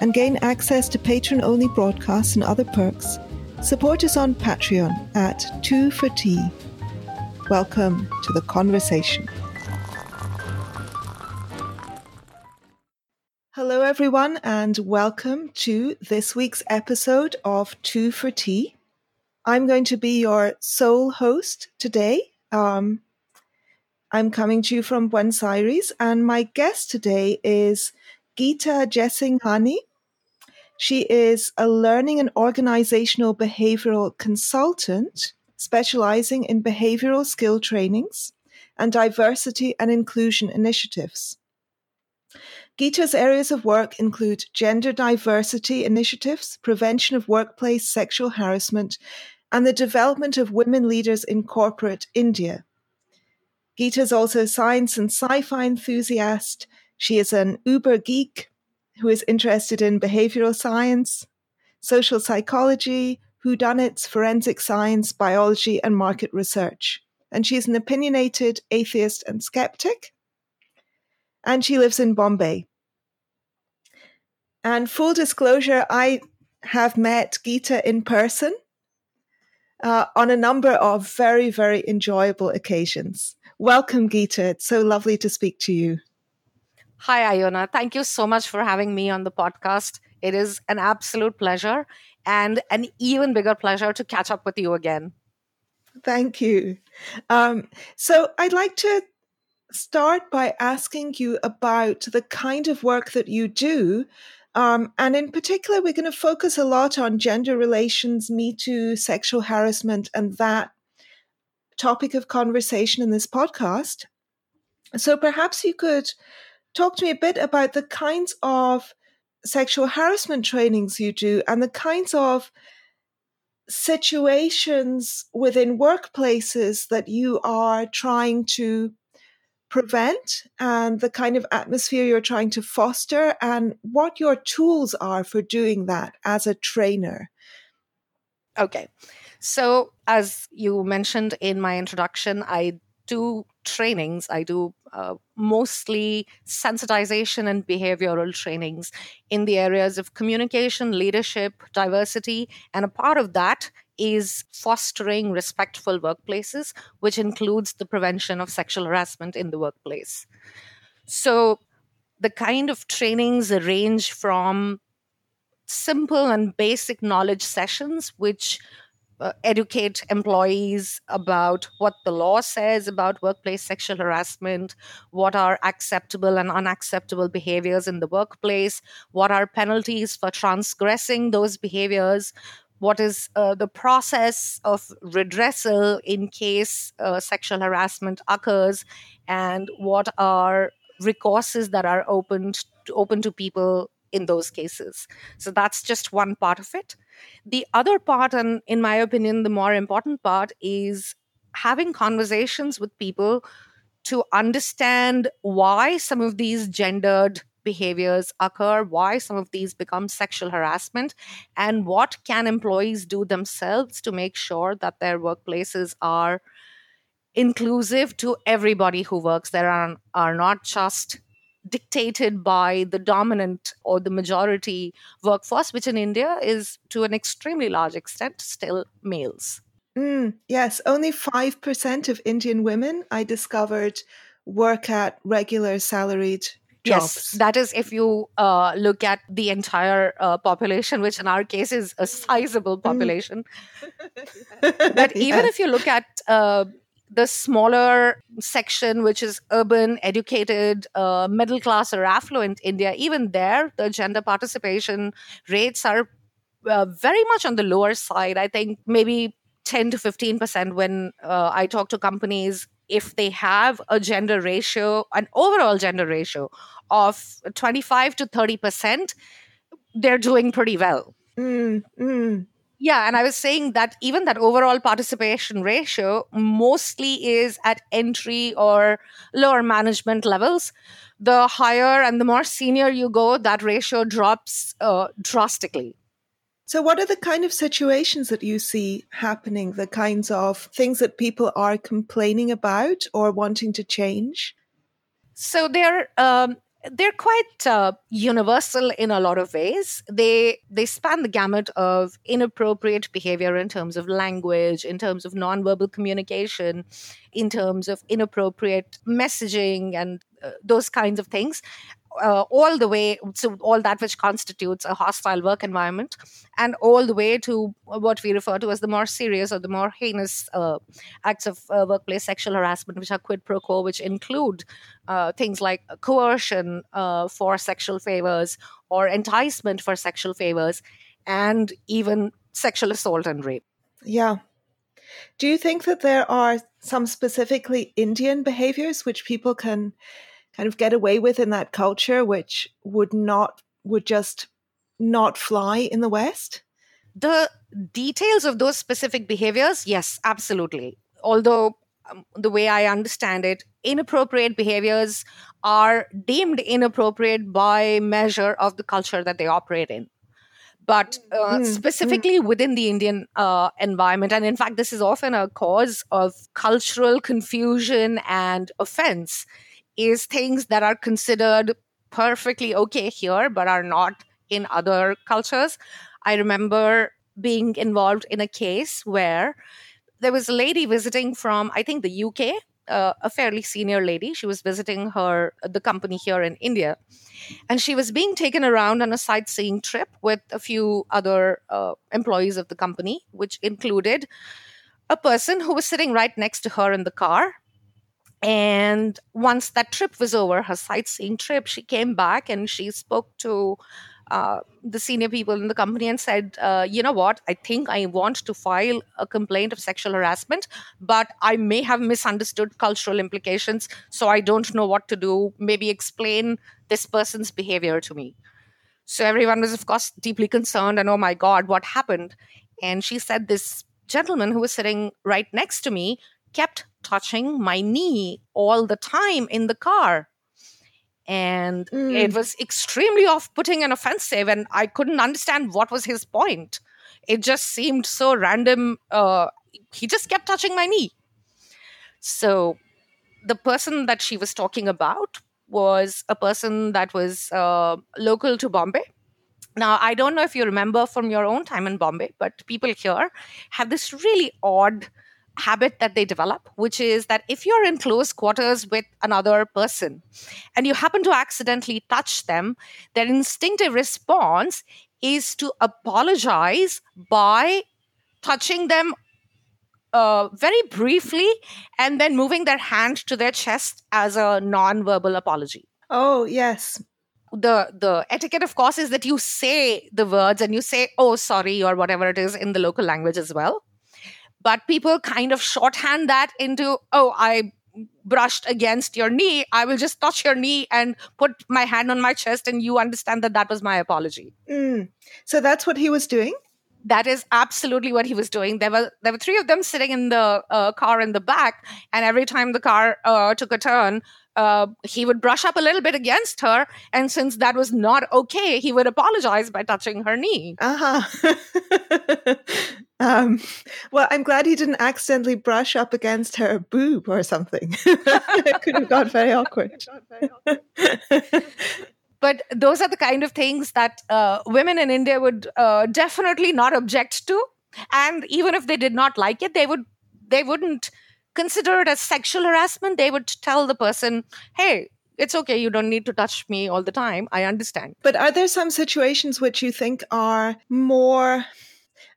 and gain access to patron only broadcasts and other perks, support us on Patreon at 2 for Tea. Welcome to the conversation. Hello, everyone, and welcome to this week's episode of Two for Tea. I'm going to be your sole host today. Um, I'm coming to you from Buenos Aires, and my guest today is Geeta Jessinghani. She is a learning and organizational behavioral consultant specializing in behavioral skill trainings and diversity and inclusion initiatives. Geeta's areas of work include gender diversity initiatives, prevention of workplace sexual harassment, and the development of women leaders in corporate India. Geeta is also a science and sci fi enthusiast. She is an Uber geek who is interested in behavioral science, social psychology, whodunits, forensic science, biology, and market research. And she is an opinionated atheist and skeptic. And she lives in Bombay. And full disclosure, I have met Geeta in person uh, on a number of very, very enjoyable occasions. Welcome, Geeta. It's so lovely to speak to you. Hi, Iona. Thank you so much for having me on the podcast. It is an absolute pleasure and an even bigger pleasure to catch up with you again. Thank you. Um, so, I'd like to start by asking you about the kind of work that you do um, and in particular, we're going to focus a lot on gender relations, Me Too, sexual harassment, and that topic of conversation in this podcast. So perhaps you could talk to me a bit about the kinds of sexual harassment trainings you do and the kinds of situations within workplaces that you are trying to prevent and the kind of atmosphere you're trying to foster and what your tools are for doing that as a trainer. Okay. So, as you mentioned in my introduction, I do trainings. I do uh, mostly sensitization and behavioral trainings in the areas of communication, leadership, diversity. And a part of that is fostering respectful workplaces, which includes the prevention of sexual harassment in the workplace. So, the kind of trainings range from simple and basic knowledge sessions, which uh, educate employees about what the law says about workplace sexual harassment, what are acceptable and unacceptable behaviors in the workplace, what are penalties for transgressing those behaviors, what is uh, the process of redressal in case uh, sexual harassment occurs and what are recourses that are open to, open to people in those cases. So that's just one part of it the other part and in my opinion the more important part is having conversations with people to understand why some of these gendered behaviors occur, why some of these become sexual harassment, and what can employees do themselves to make sure that their workplaces are inclusive to everybody who works there are, are not just dictated by the dominant or the majority workforce, which in India is to an extremely large extent still males. Mm, yes, only 5% of Indian women I discovered work at regular salaried jobs. Yes, that is if you uh, look at the entire uh, population, which in our case is a sizable mm. population. Mm. but even yes. if you look at uh, the smaller section, which is urban, educated, uh, middle class, or affluent India, even there, the gender participation rates are uh, very much on the lower side. I think maybe 10 to 15% when uh, I talk to companies if they have a gender ratio, an overall gender ratio of 25 to 30%, they're doing pretty well. Mm, mm. Yeah, and I was saying that even that overall participation ratio mostly is at entry or lower management levels. The higher and the more senior you go, that ratio drops uh, drastically. So, what are the kind of situations that you see happening, the kinds of things that people are complaining about or wanting to change? So, they're um, they're quite uh, universal in a lot of ways. They they span the gamut of inappropriate behavior in terms of language, in terms of nonverbal communication, in terms of inappropriate messaging, and uh, those kinds of things uh, all the way to all that which constitutes a hostile work environment, and all the way to what we refer to as the more serious or the more heinous uh, acts of uh, workplace sexual harassment, which are quid pro quo, which include uh, things like coercion uh, for sexual favors or enticement for sexual favors, and even sexual assault and rape. Yeah. Do you think that there are some specifically Indian behaviors which people can kind of get away with in that culture, which would not, would just not fly in the West? The details of those specific behaviors, yes, absolutely. Although, um, the way I understand it, inappropriate behaviors are deemed inappropriate by measure of the culture that they operate in but uh, mm, specifically mm. within the Indian uh, environment. And in fact, this is often a cause of cultural confusion and offense is things that are considered perfectly okay here, but are not in other cultures. I remember being involved in a case where there was a lady visiting from, I think, the UK, uh, a fairly senior lady. She was visiting her the company here in India, and she was being taken around on a sightseeing trip with a few other uh, employees of the company, which included a person who was sitting right next to her in the car and once that trip was over, her sightseeing trip, she came back and she spoke to uh, the senior people in the company and said, uh, you know what, I think I want to file a complaint of sexual harassment, but I may have misunderstood cultural implications, so I don't know what to do. Maybe explain this person's behavior to me. So everyone was, of course, deeply concerned and, oh my God, what happened? And she said, this gentleman who was sitting right next to me kept touching my knee all the time in the car. And mm. it was extremely off putting and offensive, and I couldn't understand what was his point. It just seemed so random. Uh, he just kept touching my knee. So, the person that she was talking about was a person that was uh, local to Bombay. Now, I don't know if you remember from your own time in Bombay, but people here have this really odd habit that they develop, which is that if you're in close quarters with another person and you happen to accidentally touch them, their instinctive response is to apologize by touching them uh, very briefly and then moving their hand to their chest as a non-verbal apology. Oh, yes. The the etiquette, of course, is that you say the words and you say, oh, sorry, or whatever it is in the local language as well but people kind of shorthand that into, oh, I brushed against your knee. I will just touch your knee and put my hand on my chest, and you understand that that was my apology. Mm. So that's what he was doing? That is absolutely what he was doing. There were there were three of them sitting in the uh, car in the back, and every time the car uh, took a turn, uh, he would brush up a little bit against her. And since that was not okay, he would apologize by touching her knee. Uh-huh. um, well, I'm glad he didn't accidentally brush up against her boob or something. it could have got very awkward. but those are the kind of things that uh, women in India would uh, definitely not object to. And even if they did not like it, they would they wouldn't consider it as sexual harassment, they would tell the person, hey, it's okay, you don't need to touch me all the time. I understand. But are there some situations which you think are more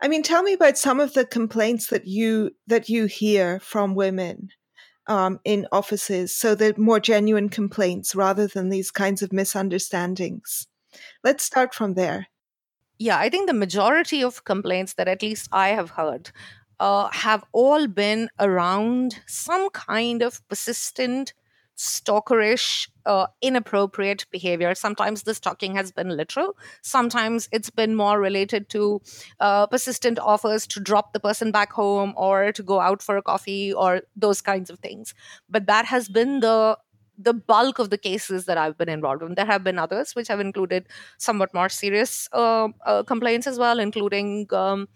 I mean, tell me about some of the complaints that you that you hear from women um, in offices. So the more genuine complaints rather than these kinds of misunderstandings. Let's start from there. Yeah, I think the majority of complaints that at least I have heard uh, have all been around some kind of persistent stalkerish, uh, inappropriate behavior. Sometimes the stalking has been literal. Sometimes it's been more related to uh, persistent offers to drop the person back home or to go out for a coffee or those kinds of things. But that has been the the bulk of the cases that I've been involved in. There have been others which have included somewhat more serious uh, uh, complaints as well, including um,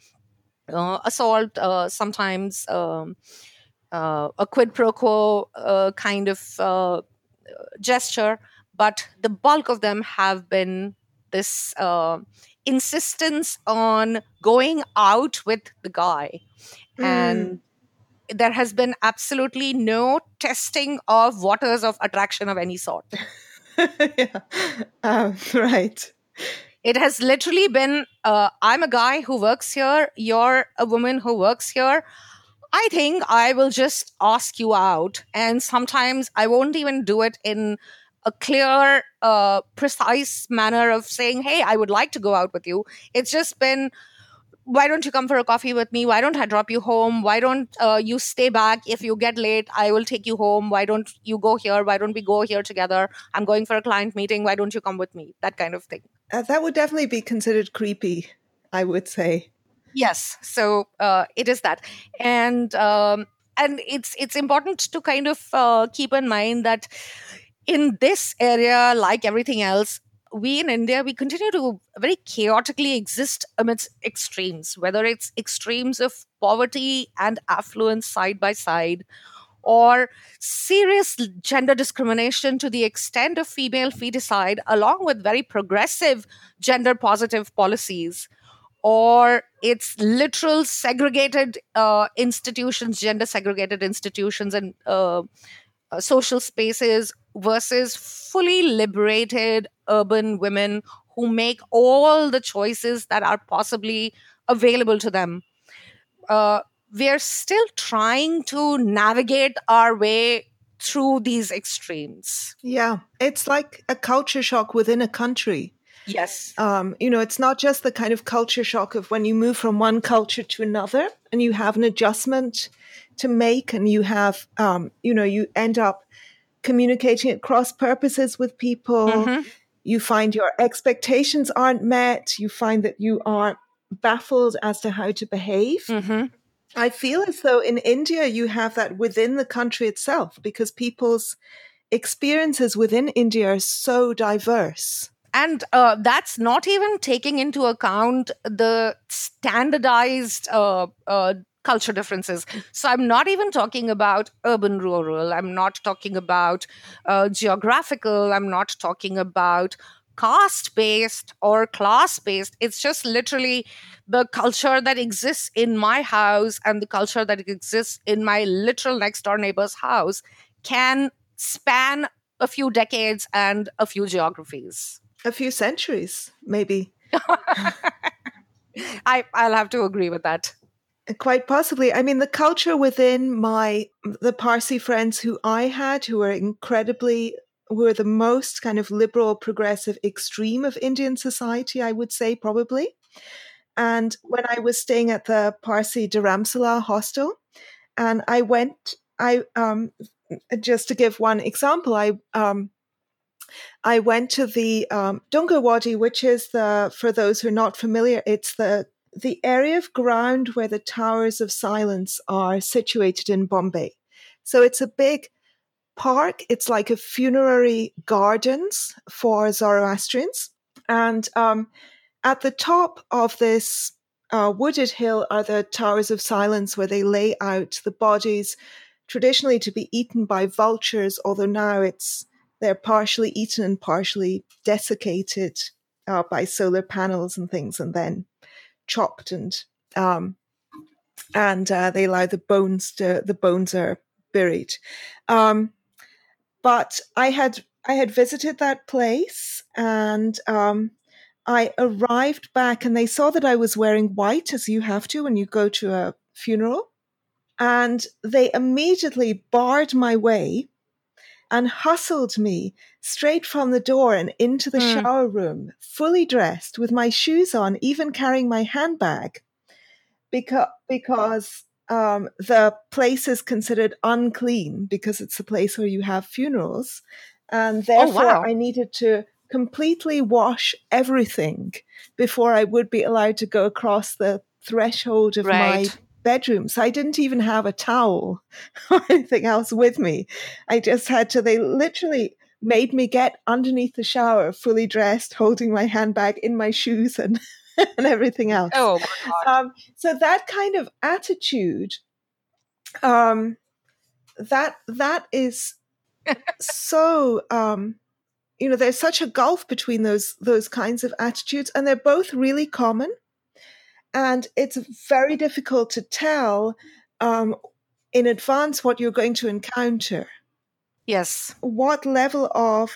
assault, uh, sometimes um, uh, a quid pro quo uh, kind of gesture. But the bulk of them have been this insistence on going out with the guy. Mm. And there has been absolutely no testing of waters of attraction of any sort. yeah. Um, right. It has literally been uh, I'm a guy who works here, you're a woman who works here. I think I will just ask you out. And sometimes I won't even do it in a clear, uh, precise manner of saying, hey, I would like to go out with you. It's just been, why don't you come for a coffee with me? Why don't I drop you home? Why don't uh, you stay back? If you get late, I will take you home. Why don't you go here? Why don't we go here together? I'm going for a client meeting. Why don't you come with me? That kind of thing. Uh, that would definitely be considered creepy, I would say. Yes, so uh, it is that, and um, and it's it's important to kind of uh, keep in mind that in this area, like everything else, we in India, we continue to very chaotically exist amidst extremes, whether it's extremes of poverty and affluence side by side, or serious gender discrimination to the extent of female feticide, along with very progressive gender positive policies, or it's literal segregated uh, institutions, gender segregated institutions, and uh, uh, social spaces versus fully liberated urban women who make all the choices that are possibly available to them. Uh, we're still trying to navigate our way through these extremes. Yeah, it's like a culture shock within a country. Yes. Um, you know, it's not just the kind of culture shock of when you move from one culture to another and you have an adjustment to make and you have, um, you know, you end up communicating at cross purposes with people. Mm-hmm. You find your expectations aren't met. You find that you are baffled as to how to behave. Mm-hmm. I feel as though in India you have that within the country itself because people's experiences within India are so diverse. And uh, that's not even taking into account the standardized uh, uh, culture differences. So I'm not even talking about urban rural. I'm not talking about uh, geographical. I'm not talking about caste based or class based. It's just literally the culture that exists in my house and the culture that exists in my literal next door neighbor's house can span a few decades and a few geographies. A few centuries, maybe. I, I'll have to agree with that. Quite possibly. I mean, the culture within my the Parsi friends who I had, who were incredibly, were the most kind of liberal, progressive, extreme of Indian society, I would say probably. And when I was staying at the Parsi Dharamsala hostel, and I went, I um, just to give one example, I um, I went to the um, Wadi, which is the, for those who are not familiar, it's the the area of ground where the Towers of Silence are situated in Bombay. So it's a big park. It's like a funerary gardens for Zoroastrians. And um, at the top of this uh, wooded hill are the Towers of Silence, where they lay out the bodies traditionally to be eaten by vultures, although now it's they're partially eaten and partially desiccated uh, by solar panels and things, and then chopped and um, and uh, they allow the bones to the bones are buried. Um, but I had I had visited that place and um, I arrived back and they saw that I was wearing white as you have to when you go to a funeral. And they immediately barred my way and hustled me straight from the door and into the mm. shower room, fully dressed with my shoes on, even carrying my handbag, because because um, the place is considered unclean because it's a place where you have funerals. And Oh, therefore, wow. I needed to completely wash everything before I would be allowed to go across the threshold of my bedroom. So I didn't even have a towel or anything else with me. I just had to, they literally made me get underneath the shower, fully dressed, holding my handbag in my shoes and, and everything else. Oh, my God. Um, so that kind of attitude, um, that that is so um, you know, there's such a gulf between those those kinds of attitudes, and they're both really common, and it's very difficult to tell um, in advance what you're going to encounter, Yes. what level of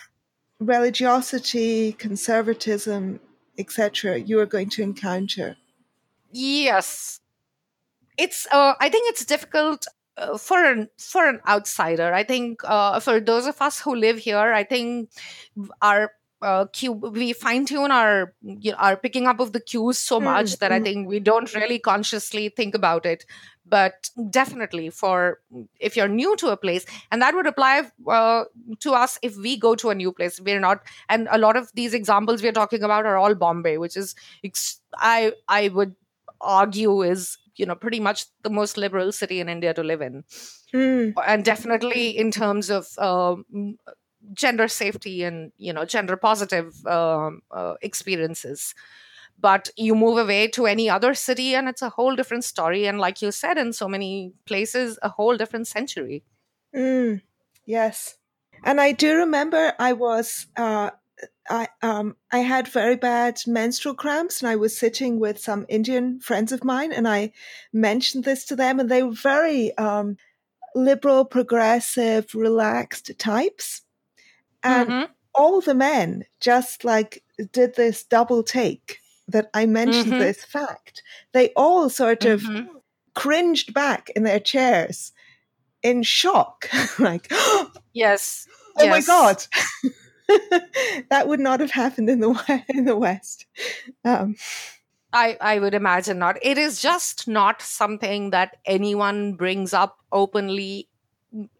religiosity, conservatism, etc., you are going to encounter. Yes. It's uh, I think it's difficult uh, for an for an outsider. I think uh, for those of us who live here, I think our uh, cue we fine tune our you know, our picking up of the cues so much that I mm. think we don't really consciously think about it. But definitely for if you're new to a place, and that would apply uh, to us if we go to a new place. We're not, and a lot of these examples we're talking about are all Bombay, which is ex- I I would argue is you know pretty much the most liberal city in India to live in, Mm, and definitely in terms of um, gender safety and you know gender positive um, uh, experiences. But you move away to any other city, and it's a whole different story. And like you said, in so many places, a whole different century. Mm, yes. And I do remember I was uh I um I had very bad menstrual cramps and I was sitting with some Indian friends of mine and I mentioned this to them and they were very um liberal, progressive, relaxed types. And Mhm. all the men just like did this double take that I mentioned Mhm. this fact. They all sort of Mhm. cringed back in their chairs in shock like yes. oh Yes. my god that would not have happened in the in the west um, I, I would imagine not. It is just not something that anyone brings up openly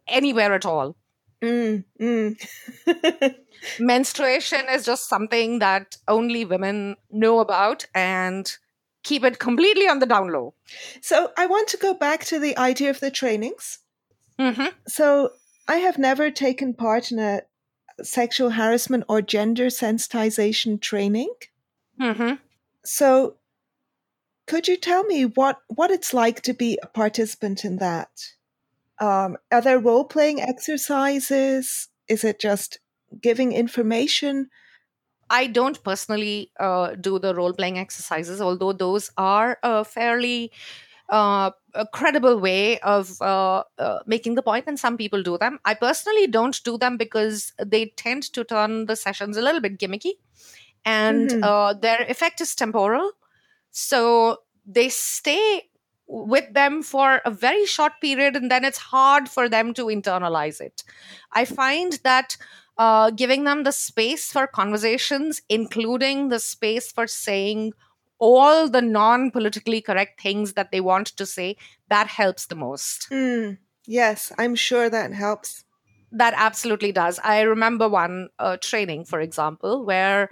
anywhere at all. Mm, mm. Menstruation is just something that only women know about and keep it completely on the down low. so i want to go back to the idea of the trainings. Hmm so i have never taken part in a sexual harassment or gender sensitization training. Hmm so could you tell me what what it's like to be a participant in that um, are there role playing exercises is it just giving information I don't personally uh, do the role playing exercises, although those are a fairly uh, a credible way of uh, uh, making the point, and some people do them. I personally don't do them because they tend to turn the sessions a little bit gimmicky, and Mhm. uh, their effect is temporal. So they stay with them for a very short period, and then it's hard for them to internalize it. I find that uh, giving them the space for conversations, including the space for saying all the non politically correct things that they want to say, that helps the most. Mm, yes, I'm sure that helps. That absolutely does. I remember one uh, training, for example, where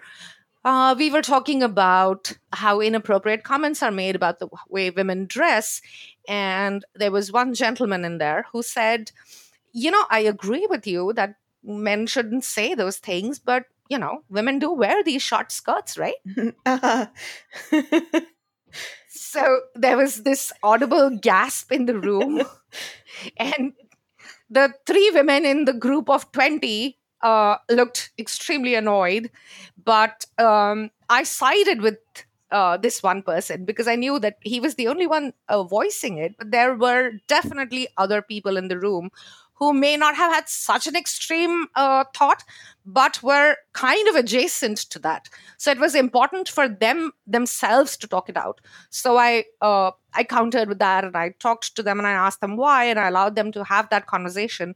uh, we were talking about how inappropriate comments are made about the way women dress. And there was one gentleman in there who said, You know, I agree with you that men shouldn't say those things, but, you know, women do wear these short skirts, right? Ah. So there was this audible gasp in the room, and the three women in the group of 20 uh, looked extremely annoyed. But um, I sided with uh, this one person because I knew that he was the only one uh, voicing it. But there were definitely other people in the room who may not have had such an extreme uh, thought, but were kind of adjacent to that. So it was important for them themselves to talk it out. So I uh, I countered with that, and I talked to them, and I asked them why, and I allowed them to have that conversation.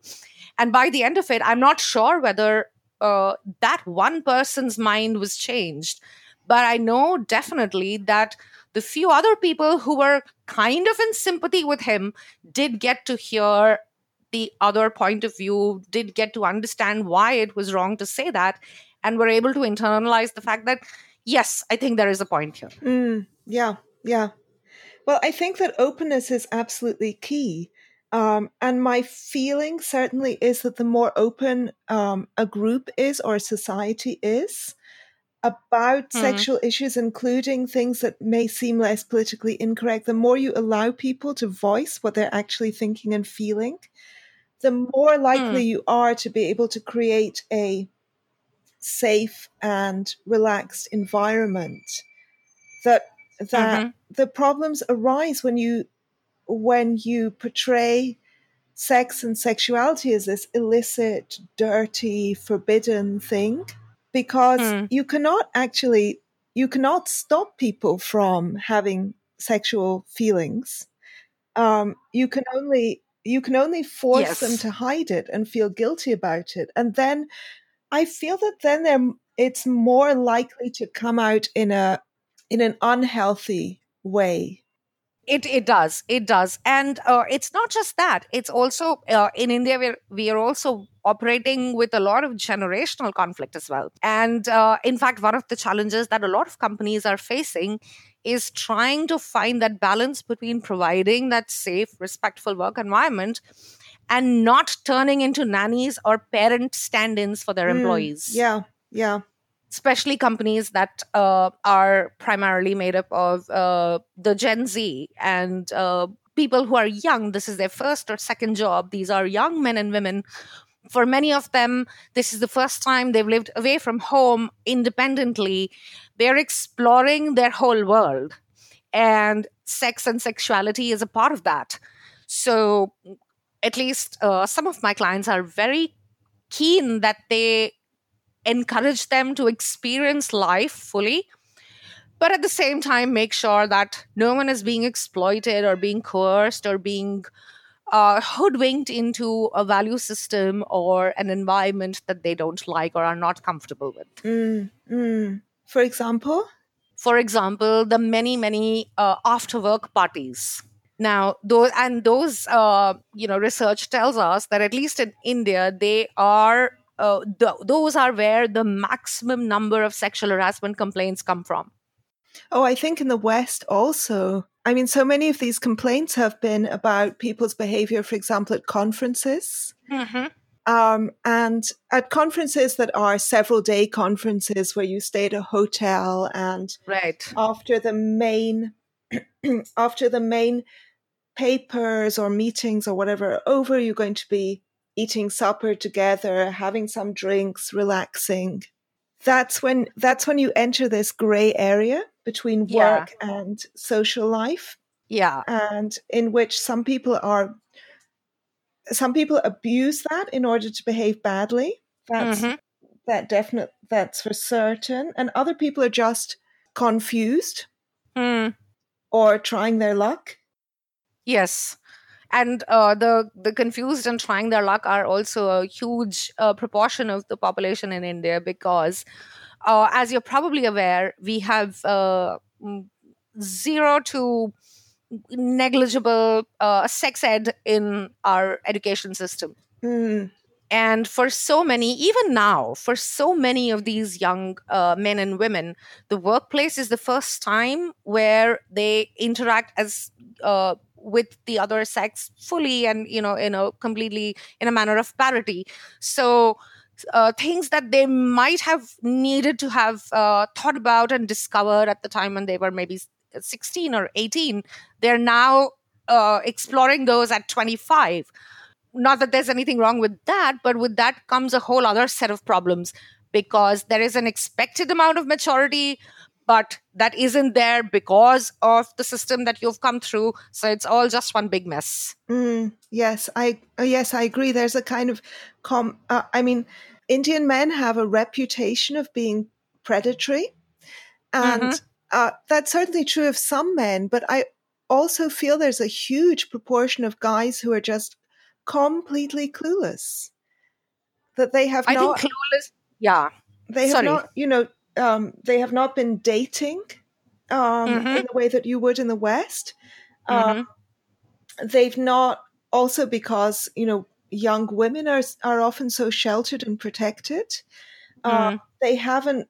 And by the end of it, I'm not sure whether uh, that one person's mind was changed, but I know definitely that the few other people who were kind of in sympathy with him did get to hear the other point of view, did get to understand why it was wrong to say that, and were able to internalize the fact that, yes, I think there is a point here. Mm, yeah, yeah. Well, I think that openness is absolutely key. Um, and my feeling certainly is that the more open um, a group is or a society is about mm. sexual issues, including things that may seem less politically incorrect, the more you allow people to voice what they're actually thinking and feeling, the more likely mm. you are to be able to create a safe and relaxed environment that that mm-hmm. the problems arise when you when you portray sex and sexuality as this illicit, dirty, forbidden thing, because mm. you cannot actually you cannot stop people from having sexual feelings. Um, you can only you can only force yes. them to hide it and feel guilty about it, and then I feel that then they're it's more likely to come out in a in an unhealthy way it it does it does and uh, it's not just that it's also uh, in india we're, we are also operating with a lot of generational conflict as well and uh, in fact one of the challenges that a lot of companies are facing is trying to find that balance between providing that safe respectful work environment and not turning into nannies or parent stand-ins for their mm, employees yeah yeah especially companies that uh, are primarily made up of uh, the Gen Z and uh, people who are young. This is their first or second job. These are young men and women. For many of them, this is the first time they've lived away from home independently. They're exploring their whole world. And sex and sexuality is a part of that. So, at least uh, some of my clients are very keen that they encourage them to experience life fully but at the same time make sure that no one is being exploited or being coerced or being uh, hoodwinked into a value system or an environment that they don't like or are not comfortable with. Mm, mm. For example? For example, the many, many uh, after work parties. Now, those and those, uh, you know, research tells us that at least in India, they are uh, th- those are where the maximum number of sexual harassment complaints come from. Oh, I think in the West also. I mean, so many of these complaints have been about people's behavior, for example, at conferences. Mm-hmm. Um, and at conferences that are several day conferences where you stay at a hotel and right. after the main after the main papers or meetings or whatever are over, you're going to be eating supper together, having some drinks, relaxing. That's when that's when you enter this gray area between work yeah. and social life. Yeah. And in which some people are some people abuse that in order to behave badly. That's mm-hmm. that definite that's for certain. And other people are just confused mm. or trying their luck. Yes and uh, the the confused and trying their luck are also a huge uh, proportion of the population in India because, uh, as you're probably aware, we have uh, zero to negligible uh, sex ed in our education system. Mm. And for so many, even now, for so many of these young uh, men and women, the workplace is the first time where they interact as uh, with the other sex fully and you know in a completely in a manner of parity so uh, things that they might have needed to have uh, thought about and discovered at the time when they were maybe 16 or 18 they're now uh, exploring those at 25 not that there's anything wrong with that but with that comes a whole other set of problems because there is an expected amount of maturity but that isn't there because of the system that you've come through. So it's all just one big mess. Mm, yes i uh, yes i agree. There's a kind of com uh, i mean indian men have a reputation of being predatory and mm-hmm. uh, that's certainly true of some men but i also feel there's a huge proportion of guys who are just completely clueless that they have I not think clueless yeah they have Sorry. not you know um, they have not been dating um, Mhm. in the way that you would in the West. Mhm. Um, they've not also because you know young women are are often so sheltered and protected. Uh, They haven't,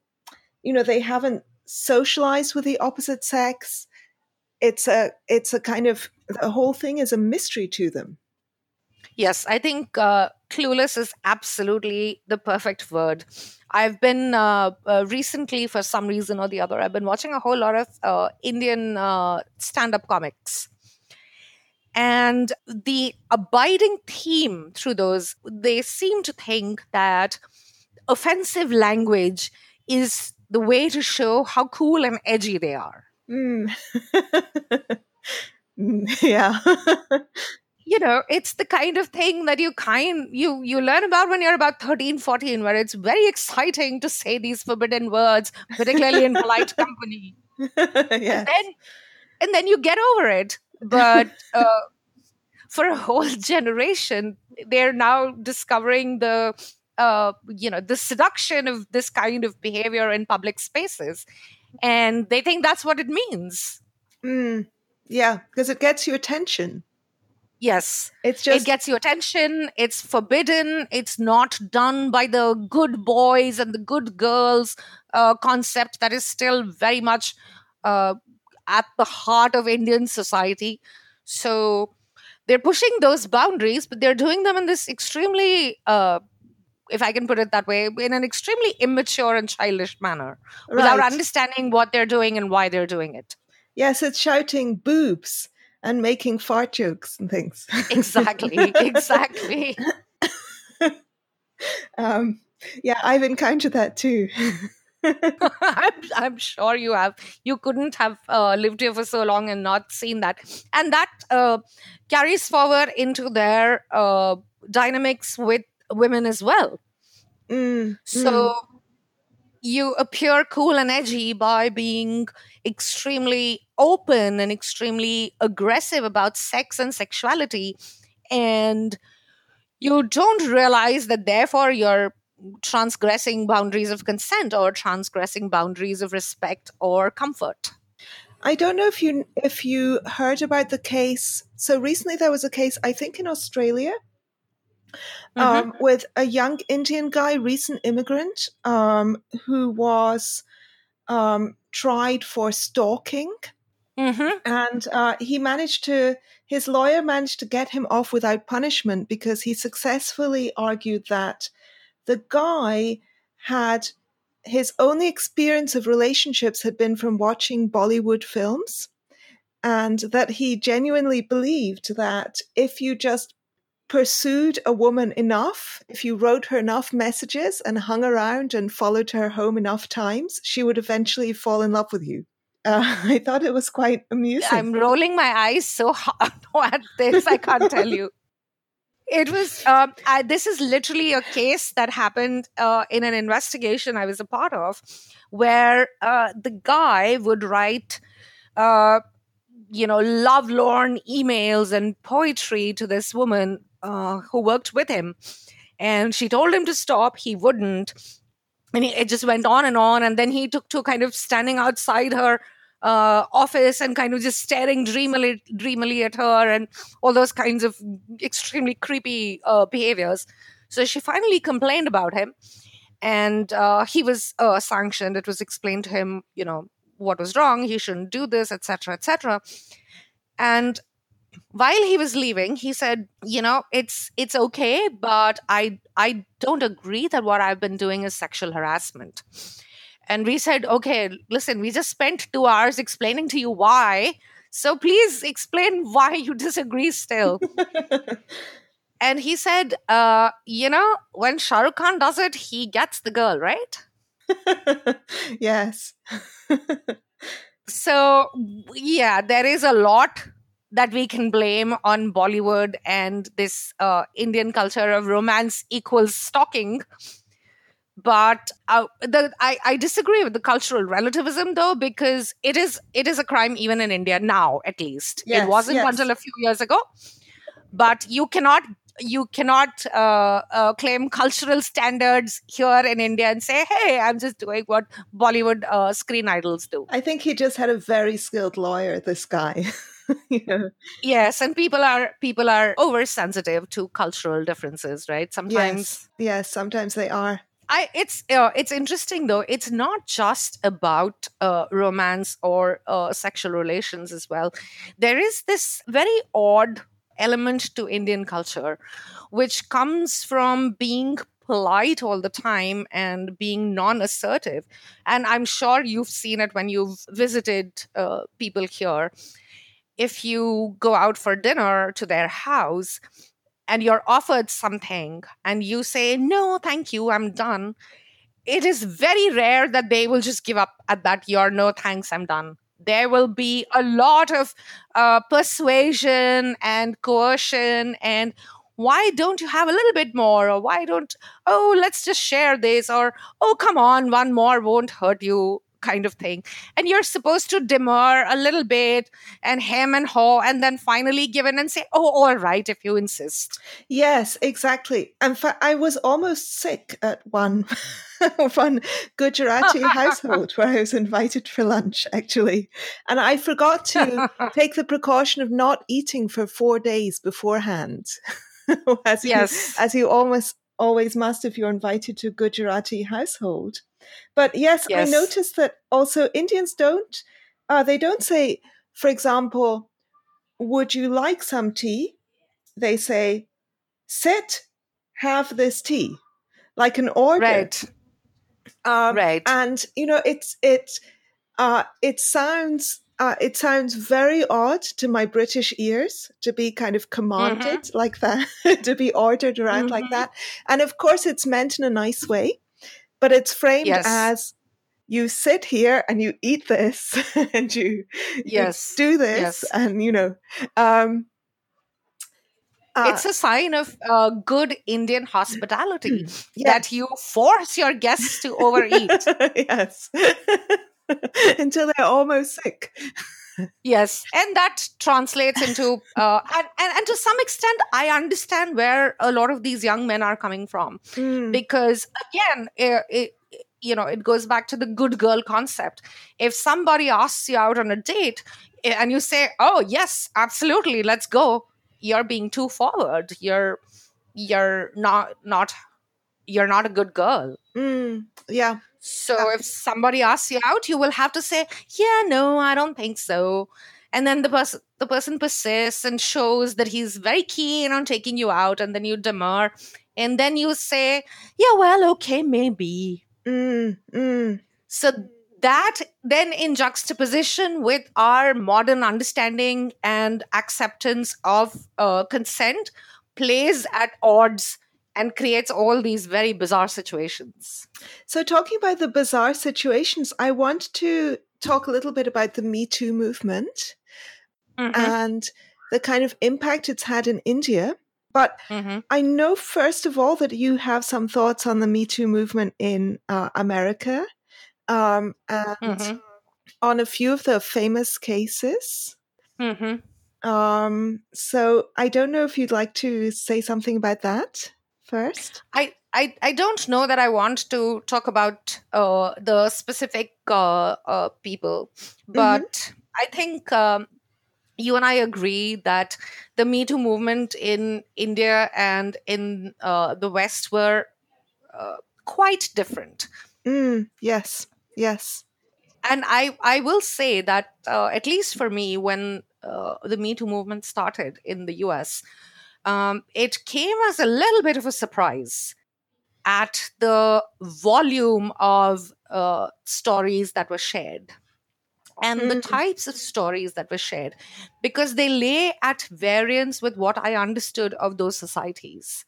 you know, they haven't socialized with the opposite sex. It's a it's a kind of the whole thing is a mystery to them. Yes, I think uh, clueless is absolutely the perfect word. I've been uh, uh, recently, for some reason or the other, I've been watching a whole lot of uh, Indian uh, stand up comics. And the abiding theme through those, they seem to think that offensive language is the way to show how cool and edgy they are. Mm. Mm, yeah. you know it's the kind of thing that you kind you you learn about when you're about 13 14 where it's very exciting to say these forbidden words particularly in polite company yeah. then and then you get over it but uh, for a whole generation they're now discovering the uh, you know the seduction of this kind of behavior in public spaces and they think that's what it means Mm. Yeah, because it gets your attention. yes It's just it gets your attention it's forbidden it's not done by the good boys and the good girls uh, concept that is still very much uh, at the heart of indian society so they're pushing those boundaries but they're doing them in this extremely uh, if i can put it that way in an extremely immature and childish manner without understanding what they're doing and why they're doing it Yes, it's shouting boobs and making fart jokes and things. exactly exactly um, yeah, I've encountered that too. I'm, I'm sure you have. You couldn't have uh, lived here for so long and not seen that. And that uh, carries forward into their uh, dynamics with women as well. Mm, So you appear cool and edgy by being extremely open and extremely aggressive about sex and sexuality. And you don't realize that, therefore, you're transgressing boundaries of consent or transgressing boundaries of respect or comfort. I don't know if you if you heard about the case. So recently there was a case, I think in Australia, um, with a young Indian guy, recent immigrant, um, who was um, tried for stalking, Mm-hmm. and uh, he managed to. His lawyer managed to get him off without punishment because he successfully argued that the guy had his only experience of relationships had been from watching Bollywood films, and that he genuinely believed that if you just pursued a woman enough, if you wrote her enough messages and hung around and followed her home enough times, she would eventually fall in love with you. Uh, I thought it was quite amusing. I'm rolling my eyes so hard at this, I can't tell you. It was, um, I, this is literally a case that happened uh, in an investigation I was a part of, where uh, the guy would write, uh, you know, love lorn emails and poetry to this woman uh, who worked with him. And she told him to stop, he wouldn't. And he, it just went on and on. And then he took to kind of standing outside her uh, office and kind of just staring dreamily, dreamily at her and all those kinds of extremely creepy uh, behaviors. So she finally complained about him, and uh, he was uh, sanctioned. It was explained to him, you know, what was wrong. He shouldn't do this, etc., etc. And while he was leaving, he said, "You know, it's it's okay, but I I don't agree that what I've been doing is sexual harassment." And we said, okay, listen, we just spent two hours explaining to you why. So please explain why you disagree still. and he said, uh, you know, when Shah Rukh Khan does it, he gets the girl, right? yes. So, yeah, there is a lot that we can blame on Bollywood and this uh, Indian culture of romance equals stalking but uh, the, I, I disagree with the cultural relativism though because it is it is a crime even in india now at least Yes, it wasn't yes. until a few years ago but you cannot you cannot uh, uh, claim cultural standards here in India and say, "Hey, I'm just doing what Bollywood uh, screen idols do." I think he just had a very skilled lawyer. This guy. Yes, and people are people are oversensitive to cultural differences, right? Sometimes. Yes. Yes. Sometimes they are. I, it's uh, it's interesting though. It's not just about uh, romance or uh, sexual relations as well. There is this very odd element to Indian culture, which comes from being polite all the time and being non-assertive. And I'm sure you've seen it when you've visited uh, people here. If you go out for dinner to their house and you're offered something and you say, no, thank you, I'm done, it is very rare that they will just give up at that, you're no thanks, I'm done. There will be a lot of uh, persuasion and coercion and why don't you have a little bit more or why don't oh let's just share this or oh come on one more won't hurt you kind of thing. And you're supposed to demur a little bit and hem and haw and then finally give in and say, oh, all right, if you insist. Yes, exactly. In fact, I was almost sick at one. one Gujarati household where I was invited for lunch, actually. And I forgot to take the precaution of not eating for four days beforehand. as yes. You, as you almost always must if you're invited to a Gujarati household. But yes, yes. I noticed that also Indians don't, uh, they don't say, for example, would you like some tea? They say, sit, have this tea, like an order. Right. Um, right. And, you know, it's, it, uh, it sounds uh, it sounds very odd to my British ears to be kind of commanded mm-hmm. like that, to be ordered around mm-hmm. like that. And of course, it's meant in a nice way but it's framed yes. as you sit here and you eat this and you, yes. You do this yes. and you know um, uh, it's a sign of uh, good Indian hospitality yes. that you force your guests to overeat. yes. Until they're almost sick. yes. And that translates into, uh, and, and, and, to some extent, I understand where a lot of these young men are coming from. Mm. Because again, it, it, you know, it goes back to the good girl concept. If somebody asks you out on a date and you say, oh, yes, absolutely, let's go you're being too forward you're you're not not you're not a good girl mm, yeah so if somebody asks you out you will have to say yeah no i don't think so. And then the person the person persists and shows that he's very keen on taking you out and then you demur. And then you say yeah well okay maybe. Mm, mm. so that then in juxtaposition with our modern understanding and acceptance of uh, consent plays at odds and creates all these very bizarre situations. So, talking about the bizarre situations, I want to talk a little bit about the Me Too movement mm-hmm. and the kind of impact it's had in India. But mm-hmm. I know, first of all, that you have some thoughts on the Me Too movement in uh, America um, and mm-hmm. on a few of the famous cases. Mm-hmm. Um, so I don't know if you'd like to say something about that first. I I, I don't know that I want to talk about uh, the specific uh, uh, people, mm-hmm. but mm-hmm. I think um, you and I agree that the Me Too movement in India and in uh, the West were uh, quite different. Mm, yes. Yes. And I, I will say that, uh, at least for me, when uh, the Me Too movement started in the US, um, it came as a little bit of a surprise at the volume of uh, stories that were shared and mm-hmm. the types of stories that were shared because they lay at variance with what I understood of those societies.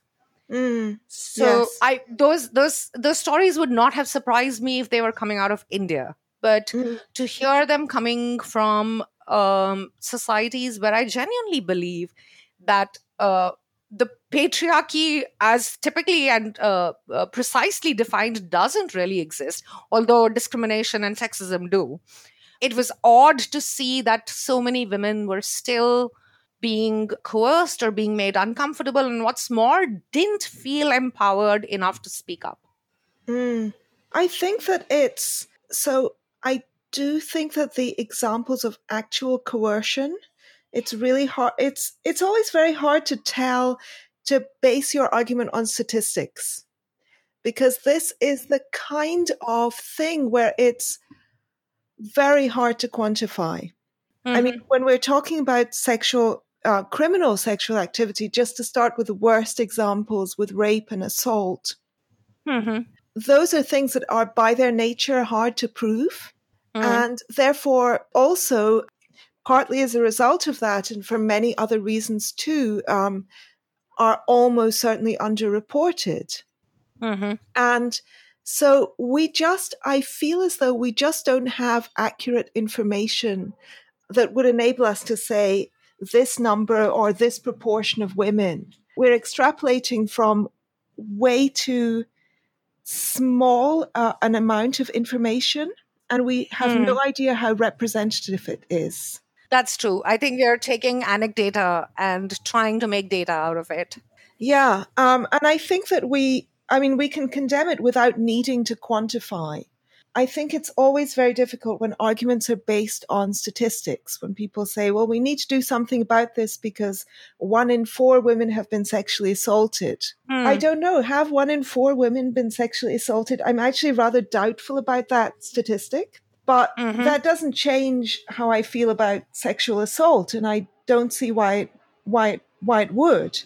Mm, so yes. I those those those stories would not have surprised me if they were coming out of India, but mm. to hear them coming from um, societies where I genuinely believe that uh, the patriarchy, as typically and uh, uh, precisely defined, doesn't really exist, although discrimination and sexism do. It was odd to see that so many women were still being coerced or being made uncomfortable, and what's more, didn't feel empowered enough to speak up. Mm. I think that it's so. I do think that the examples of actual coercion, it's really hard. It's it's always very hard to tell to base your argument on statistics because this is the kind of thing where it's very hard to quantify. Mm-hmm. I mean, mm-hmm. when we're talking about sexual, uh, criminal sexual activity, just to start with the worst examples with rape and assault, mm-hmm. those are things that are by their nature hard to prove. Mm-hmm. And therefore, also, partly as a result of that, and for many other reasons too, um, are almost certainly underreported. Mm-hmm. And so we just, I feel as though we just don't have accurate information that would enable us to say this number or this proportion of women. We're extrapolating from way too small uh, an amount of information, and we have mm. no idea how representative it is. That's true. I think we are taking anecdata and trying to make data out of it. Yeah. Um, and I think that we I mean, we can condemn it without needing to quantify. I think it's always very difficult when arguments are based on statistics. When people say, well, we need to do something about this because one in four women have been sexually assaulted. Hmm. I don't know. Have one in four women been sexually assaulted? I'm actually rather doubtful about that statistic, but mm-hmm. that doesn't change how I feel about sexual assault. And I don't see why, why, why it would.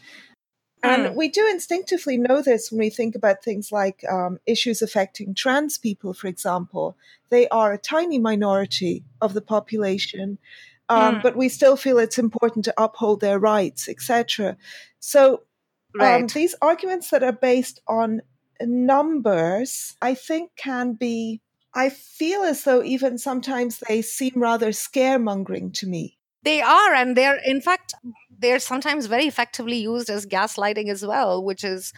And mm. we do instinctively know this when we think about things like um, issues affecting trans people, for example. They are a tiny minority of the population, um, mm. but we still feel it's important to uphold their rights, etc. So um, right. um, these arguments that are based on numbers, I think, can be. I feel as though even sometimes they seem rather scaremongering to me. They are, and they're in fact they're sometimes very effectively used as gaslighting as well, which is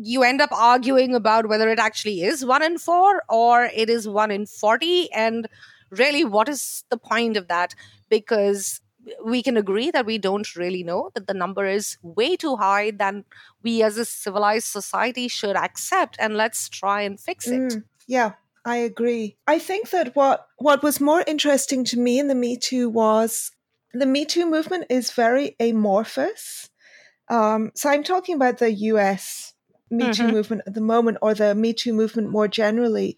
you end up arguing about whether it actually is one in four or it is one in 40. And really, what is the point of that? Because we can agree that we don't really know that the number is way too high than we as a civilized society should accept and let's try and fix it mm, yeah i agree i think that what what was more interesting to me in the me too was the Me Too movement is very amorphous. Um, so I'm talking about the US Me Too mm-hmm. movement at the moment, or the Me Too movement more generally.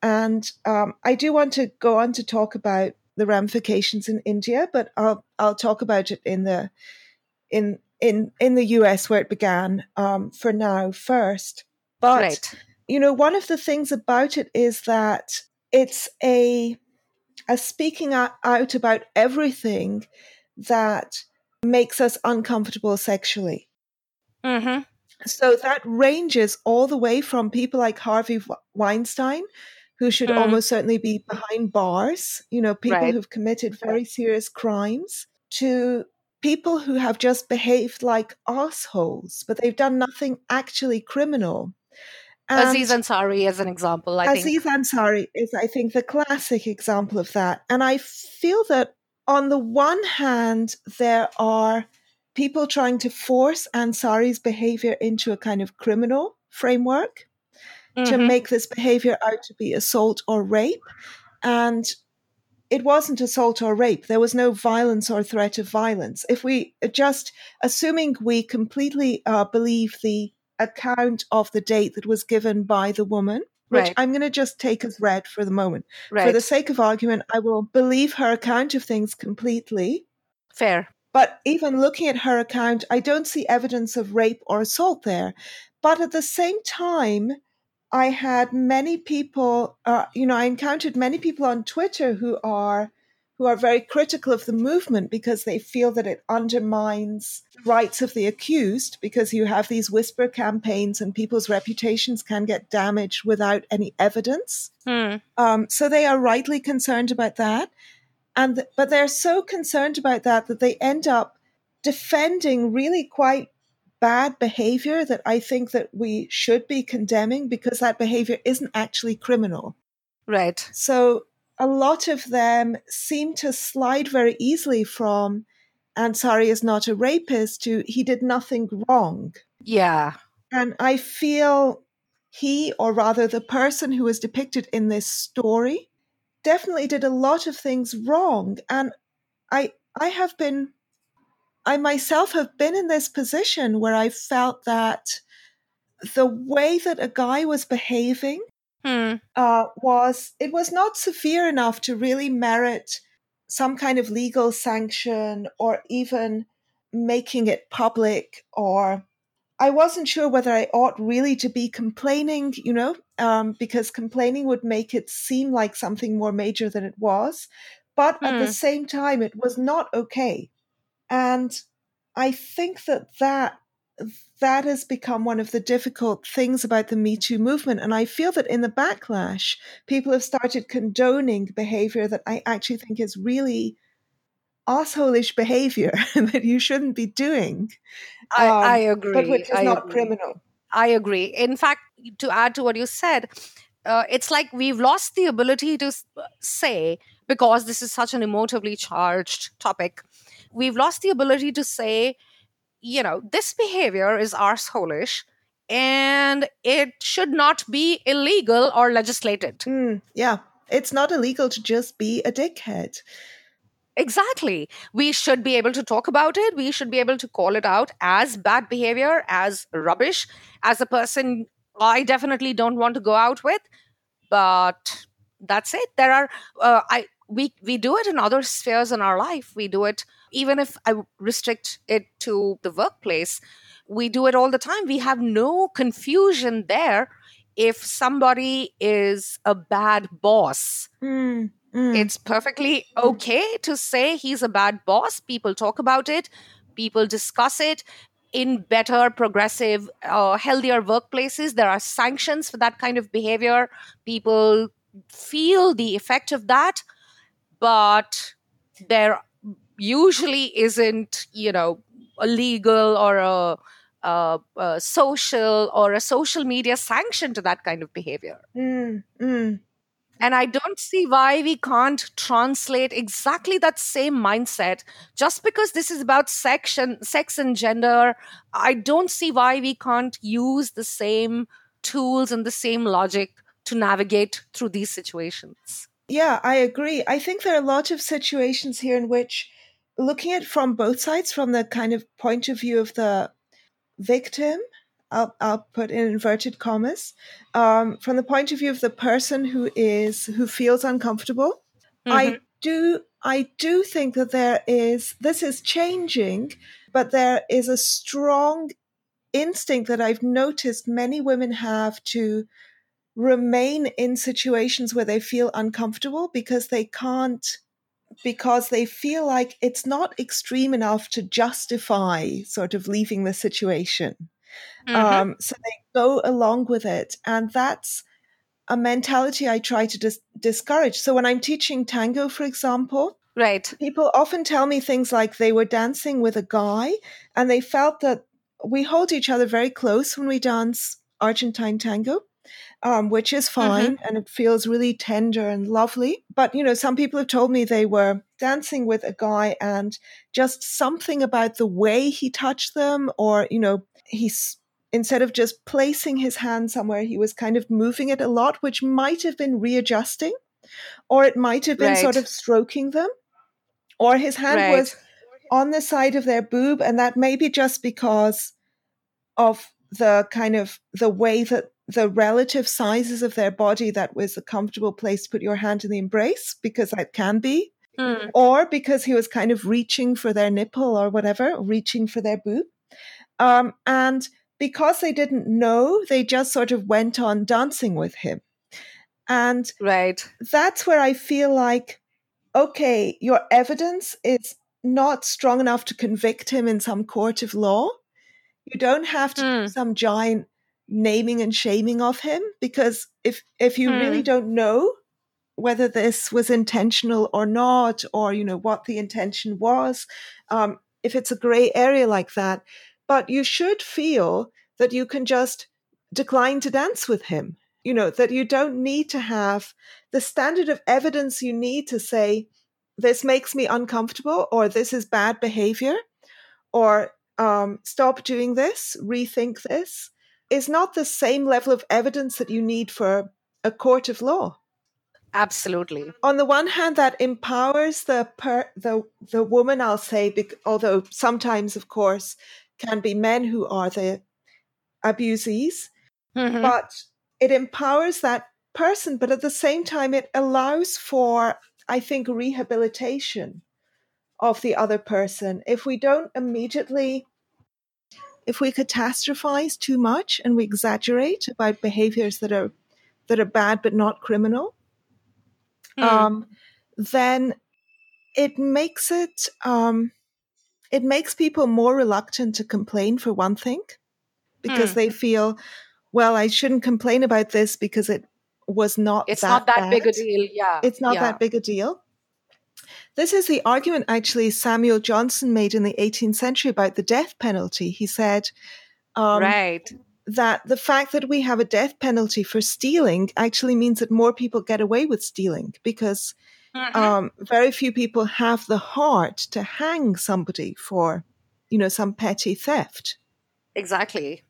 And um, I do want to go on to talk about the ramifications in India, but I'll I'll talk about it in the in in in the US where it began um, for now first. But right. You know, one of the things about it is that it's a as speaking out about everything that makes us uncomfortable sexually. Mm-hmm. So that ranges all the way from people like Harvey Weinstein, who should mm. almost certainly be behind bars, you know, people right. who've committed very serious crimes, to people who have just behaved like assholes, but they've done nothing actually criminal. And Aziz Ansari as an example. I Aziz think. Ansari is, I think, the classic example of that. And I feel that on the one hand, there are people trying to force Ansari's behavior into a kind of criminal framework mm-hmm. to make this behavior out to be assault or rape. And it wasn't assault or rape. There was no violence or threat of violence. If we just, assuming we completely uh, believe the account of the date that was given by the woman, which right. I'm going to just take as read for the moment. Right. For the sake of argument, I will believe her account of things completely. Fair. But even looking at her account, I don't see evidence of rape or assault there. But at the same time, I had many people, uh, you know, I encountered many people on Twitter who are who are very critical of the movement because they feel that it undermines rights of the accused because you have these whisper campaigns and people's reputations can get damaged without any evidence. Hmm. Um, so they are rightly concerned about that. And, but they're so concerned about that that they end up defending really quite bad behavior that I think that we should be condemning because that behavior isn't actually criminal. Right. So a lot of them seem to slide very easily from Ansari is not a rapist to he did nothing wrong. Yeah. And I feel he, or rather the person who is depicted in this story, definitely did a lot of things wrong. And I I have been I myself have been in this position where I felt that the way that a guy was behaving Hmm. uh, was it was not severe enough to really merit some kind of legal sanction or even making it public or I wasn't sure whether I ought really to be complaining, you know, um, because complaining would make it seem like something more major than it was. But at the Hmm. same time, it was not okay. And I think that that that has become one of the difficult things about the Me Too movement. And I feel that in the backlash, people have started condoning behavior that I actually think is really assholish behavior that you shouldn't be doing. I, Um, I agree. But which is I not agree. criminal. I agree. In fact, to add to what you said, uh, it's like we've lost the ability to say, because this is such an emotively charged topic, we've lost the ability to say, you know, this behavior is arseholish and it should not be illegal or legislated. Mm, yeah. It's not illegal to just be a dickhead. Exactly. We should be able to talk about it. We should be able to call it out as bad behavior, as rubbish, as a person I definitely don't want to go out with. But that's it. There are uh, I we we do it in other spheres in our life. We do it even if I restrict it to the workplace. We do it all the time. We have no confusion there if somebody is a bad boss Mm, mm. it's perfectly okay to say he's a bad boss. People talk about it, people discuss it. In better, progressive, uh, healthier workplaces, there are sanctions for that kind of behavior. People feel the effect of that, but there usually isn't, you know, a legal or a, a, a social or a social media sanction to that kind of behavior. Mm, mm. And I don't see why we can't translate exactly that same mindset. Just because this is about sex and, sex and gender, I don't see why we can't use the same tools and the same logic to navigate through these situations. Yeah, I agree. I think there are a lot of situations here in which, looking at from both sides, from the kind of point of view of the victim, I'll, I'll put in inverted commas, um, from the point of view of the person who is who feels uncomfortable, I do I do think that there is this is changing, but there is a strong instinct that I've noticed many women have to remain in situations where they feel uncomfortable because they can't because they feel like it's not extreme enough to justify sort of leaving the situation. Mhm. Um, so they go along with it. And that's a mentality I try to dis- discourage. So when I'm teaching tango, for example, right. people often tell me things like they were dancing with a guy and they felt that we hold each other very close when we dance Argentine tango. Um, which is fine and it feels really tender and lovely. But, you know, some people have told me they were dancing with a guy and just something about the way he touched them, or, you know, he's instead of just placing his hand somewhere, he was kind of moving it a lot, which might have been readjusting, or it might have been sort of stroking them, or his hand Right. was on the side of their boob, and that may be just because of the kind of the way that the relative sizes of their body that was a comfortable place to put your hand in the embrace, because that can be, Hmm. or because he was kind of reaching for their nipple or whatever, reaching for their boob. Um, and because they didn't know, they just sort of went on dancing with him. And Right. that's where I feel like, okay, your evidence is not strong enough to convict him in some court of law. You don't have to do Hmm. some giant naming and shaming of him because if if you really Hmm. don't know whether this was intentional or not, or you know what the intention was, um, if it's a gray area like that, but you should feel that you can just decline to dance with him. You know that you don't need to have the standard of evidence you need to say this makes me uncomfortable, or this is bad behavior, or um, stop doing this, rethink this, is not the same level of evidence that you need for a court of law. Absolutely. On the one hand, that empowers the per, the the woman. I'll say, bec- although sometimes, of course, can be men who are the abusees, Mhm. but it empowers that person. But at the same time, it allows for, I think, rehabilitation of the other person. If we don't immediately, if we catastrophize too much and we exaggerate about behaviors that are that are bad but not criminal, Hmm. um, then it makes it um, it makes people more reluctant to complain for one thing because Hmm. they feel well i shouldn't complain about this because it was not it's that not that big a deal. Yeah. it's not yeah. that big a deal this is the argument actually samuel johnson made in the 18th century about the death penalty he said um, right. that the fact that we have a death penalty for stealing actually means that more people get away with stealing because Mhm. um, very few people have the heart to hang somebody for, you know, some petty theft. Exactly.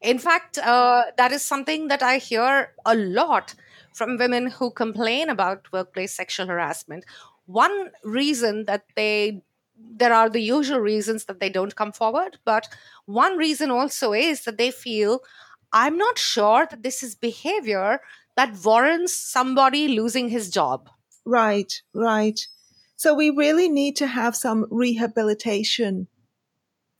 In fact, uh, that is something that I hear a lot from women who complain about workplace sexual harassment. One reason that they there are the usual reasons that they don't come forward, but one reason also is that they feel I'm not sure that this is behavior that warrants somebody losing his job. Right, right. So we really need to have some rehabilitation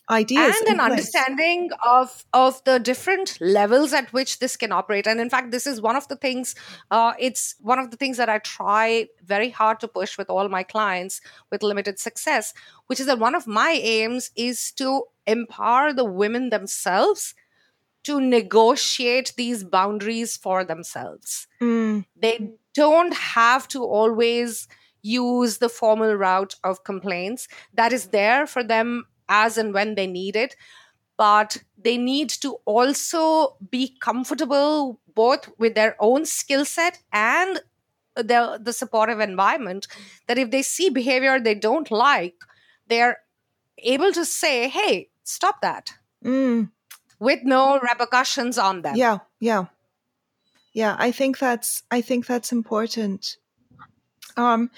ideas and an understanding of of the different levels at which this can operate. And in fact this is one of the things uh, it's one of the things that i try very hard to push with all my clients with limited success which is that one of my aims is to empower the women themselves to negotiate these boundaries for themselves. Mm, they don't have to always use the formal route of complaints. That is there for them as and when they need it but they need to also be comfortable both with their own skill set and the the supportive environment that if they see behavior they don't like they're able to say hey stop that mm, with no repercussions on them yeah, yeah, yeah. I think that's I think that's important. Um,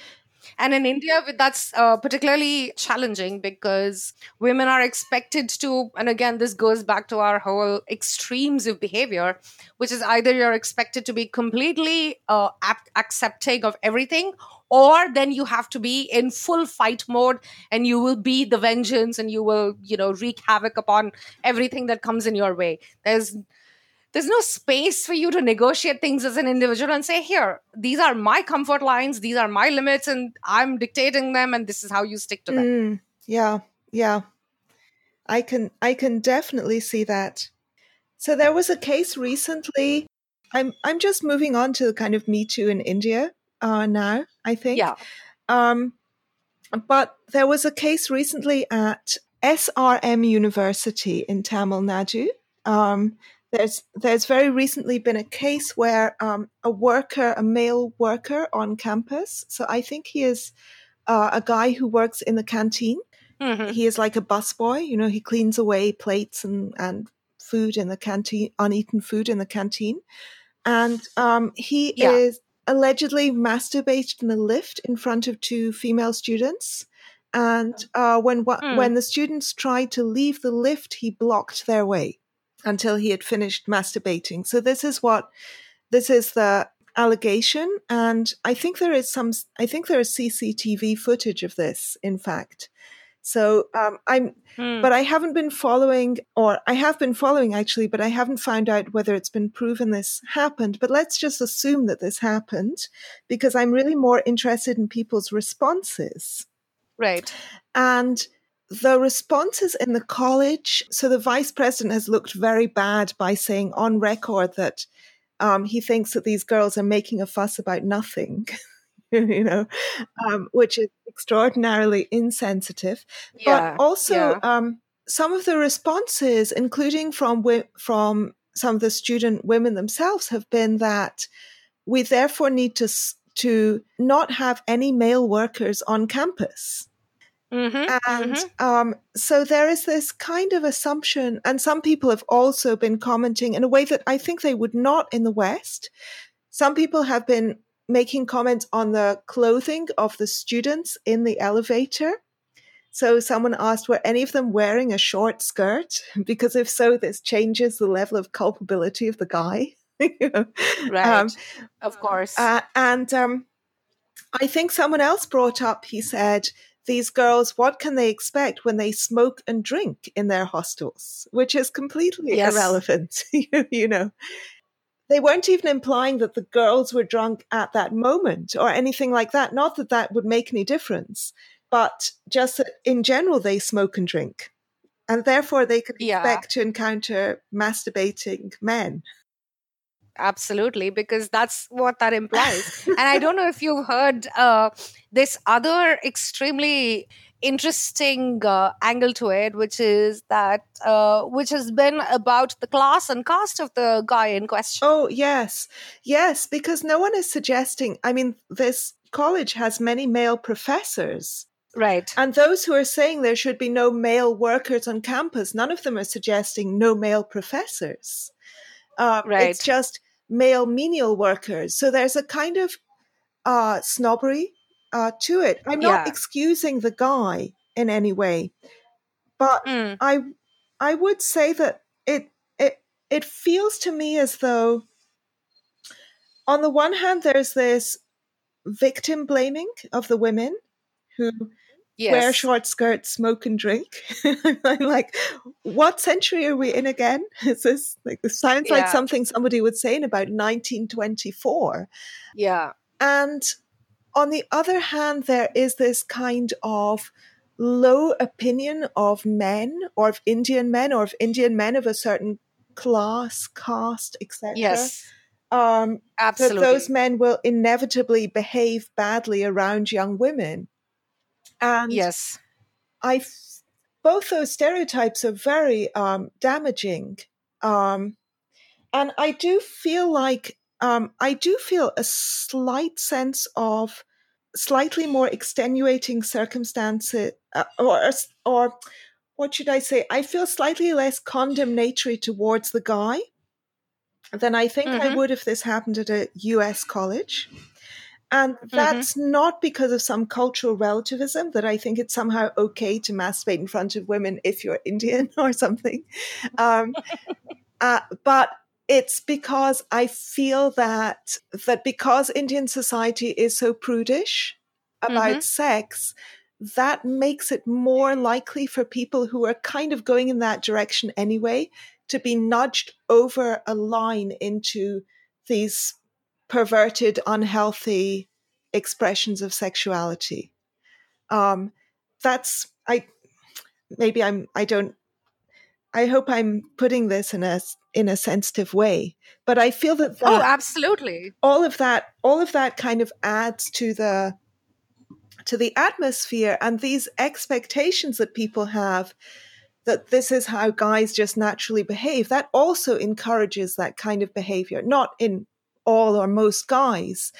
And in India, that's uh, particularly challenging because women are expected to, and again, this goes back to our whole extremes of behavior, which is either you're expected to be completely uh, ap- accepting of everything, or then you have to be in full fight mode and you will be the vengeance and you will, you know, wreak havoc upon everything that comes in your way. There's there's no space for you to negotiate things as an individual and say here these are my comfort lines these are my limits and i'm dictating them and this is how you stick to them mm, yeah, yeah. I can I can definitely see that. So there was a case recently. I'm I'm just moving on to the kind of Me Too in India uh, now. I think. yeah Um, but there was a case recently at SRM University in Tamil Nadu. Um, there's there's very recently been a case where um, a worker, a male worker on campus. So I think he is uh, a guy who works in the canteen. Mhm. He is like a busboy. You know, he cleans away plates and and food in the canteen, uneaten food in the canteen, and um, he Yeah. is allegedly masturbated in a lift in front of two female students. And uh, when wa- Hmm. when the students tried to leave the lift, he blocked their way until he had finished masturbating. So this is what this is the allegation, and I think there is some. I think there is CCTV footage of this. In fact, so um, I'm Hmm. but I haven't been following, or I have been following actually, but I haven't found out whether it's been proven this happened. But let's just assume that this happened because I'm really more interested in people's responses. right And the responses in the college, so the vice president has looked very bad by saying on record that um, he thinks that these girls are making a fuss about nothing. you know, um, which is extraordinarily insensitive yeah but also yeah. um, some of the responses, including from from some of the student women themselves, have been that we therefore need to to not have any male workers on campus. Mm-hmm, And mm-hmm. um, so there is this kind of assumption, and some people have also been commenting in a way that I think they would not in the West. Some people have been making comments on the clothing of the students in the elevator. So someone asked, were any of them wearing a short skirt? Because if so, this changes the level of culpability of the guy. Right. Um, of course. uh, and um, I think someone else brought up, he said, these girls, what can they expect when they smoke and drink in their hostels? Which is completely Yes. irrelevant, you, know. They weren't even implying that the girls were drunk at that moment or anything like that. Not that that would make any difference, but just that in general they smoke and drink. And therefore they could Yeah. expect to encounter masturbating men. Absolutely, because that's what that implies. and I don't know if you've heard uh, this other extremely interesting uh, angle to it, which is that uh, which has been about the class and caste of the guy in question. Oh, yes. Yes, because no one is suggesting, I mean, this college has many male professors. Right. And those who are saying there should be no male workers on campus, none of them are suggesting no male professors. Uh, Right. It's just male menial workers. So there's a kind of uh, snobbery uh, to it. I'm not Yeah. excusing the guy in any way, but Mm, I I would say that it it it feels to me as though on the one hand there's this victim blaming of the women who yes. wear short skirts, smoke and drink. I'm like, what century are we in again? Is this like this sounds like something somebody would say in about 1924? Yeah. And on the other hand, there is this kind of low opinion of men or of Indian men or of Indian men of a certain class, caste, etc. Yes. Um, that those men will inevitably behave badly around young women. And yes. I both those stereotypes are very um, damaging. Um, and I do feel like, um, I do feel a slight sense of slightly more extenuating circumstances, uh, or, or what should I say? I feel slightly less condemnatory towards the guy than I think I Mhm. would if this happened at a US college. And that's not because of some cultural relativism that I think it's somehow okay to masturbate in front of women if you're Indian or something. Um, uh, but it's because I feel that that because Indian society is so prudish about Mhm. sex, that makes it more likely for people who are kind of going in that direction anyway to be nudged over a line into these perverted, unhealthy expressions of sexuality. Um, that's I. Maybe I'm. I don't. I hope I'm putting this in a in a sensitive way, but I feel that, that Oh, absolutely. all of that all of that kind of adds to the to the atmosphere and these expectations that people have that this is how guys just naturally behave that also encourages that kind of behavior not in all or most guys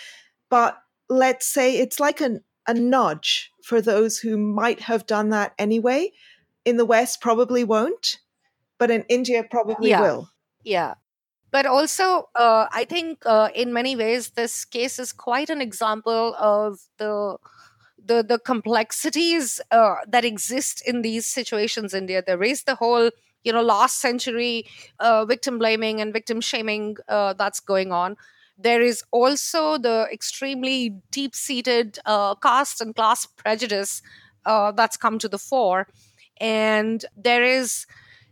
but let's say it's like an, a nudge for those who might have done that anyway in the west probably won't but in india probably Yeah. will Yeah. But also, uh, I think uh, in many ways, this case is quite an example of the the the complexities uh, that exist in these situations in India. There is the whole, you know, last century uh, victim blaming and victim shaming uh, that's going on. There is also the extremely deep seated uh, caste and class prejudice uh, that's come to the fore. And there is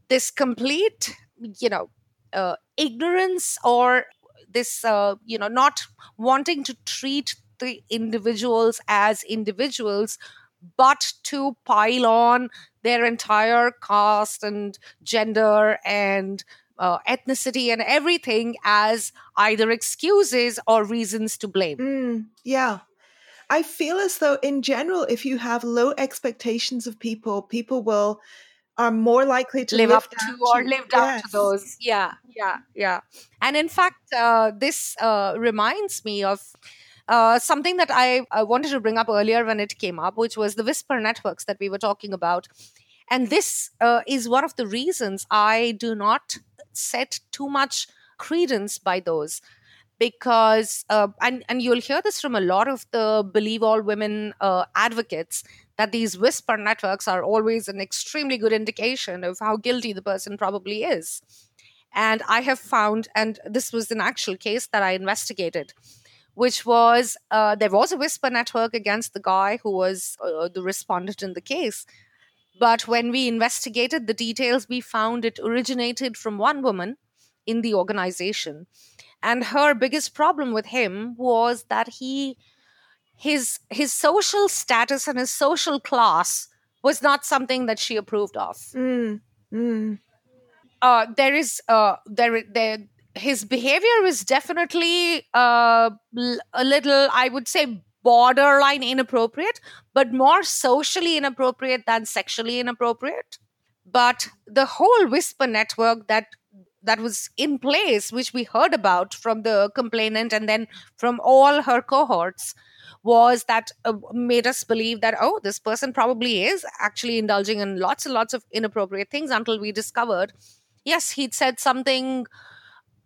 this complete, you know, uh, ignorance or this uh, you know not wanting to treat the individuals as individuals but to pile on their entire caste and gender and uh, ethnicity and everything as either excuses or reasons to blame Mm, yeah. I feel as though, in general, if you have low expectations of people, people will are more likely to live live up to or lived up Yes. to those yeah yeah yeah and in fact uh, this uh, reminds me of uh, something that I, I wanted to bring up earlier when it came up, which was the whisper networks that we were talking about. And this uh, is one of the reasons I do not set too much credence by those because uh, and and you'll hear this from a lot of the believe all women uh, advocates that these whisper networks are always an extremely good indication of how guilty the person probably is. And i have found and this was an actual case that i investigated which was uh, there was a whisper network against the guy who was uh, the respondent in the case but when we investigated the details we found it originated from one woman in the organization. And her biggest problem with him was that he his his social status and his social class was not something that she approved of. Mm, mm, uh, there is uh, there there his behavior is definitely uh, a little i would say borderline inappropriate but more socially inappropriate than sexually inappropriate. But the whole whisper network that that was in place which we heard about from the complainant and then from all her cohorts was that uh, made us believe that oh this person probably is actually indulging in lots and lots of inappropriate things until we discovered yes he'd said something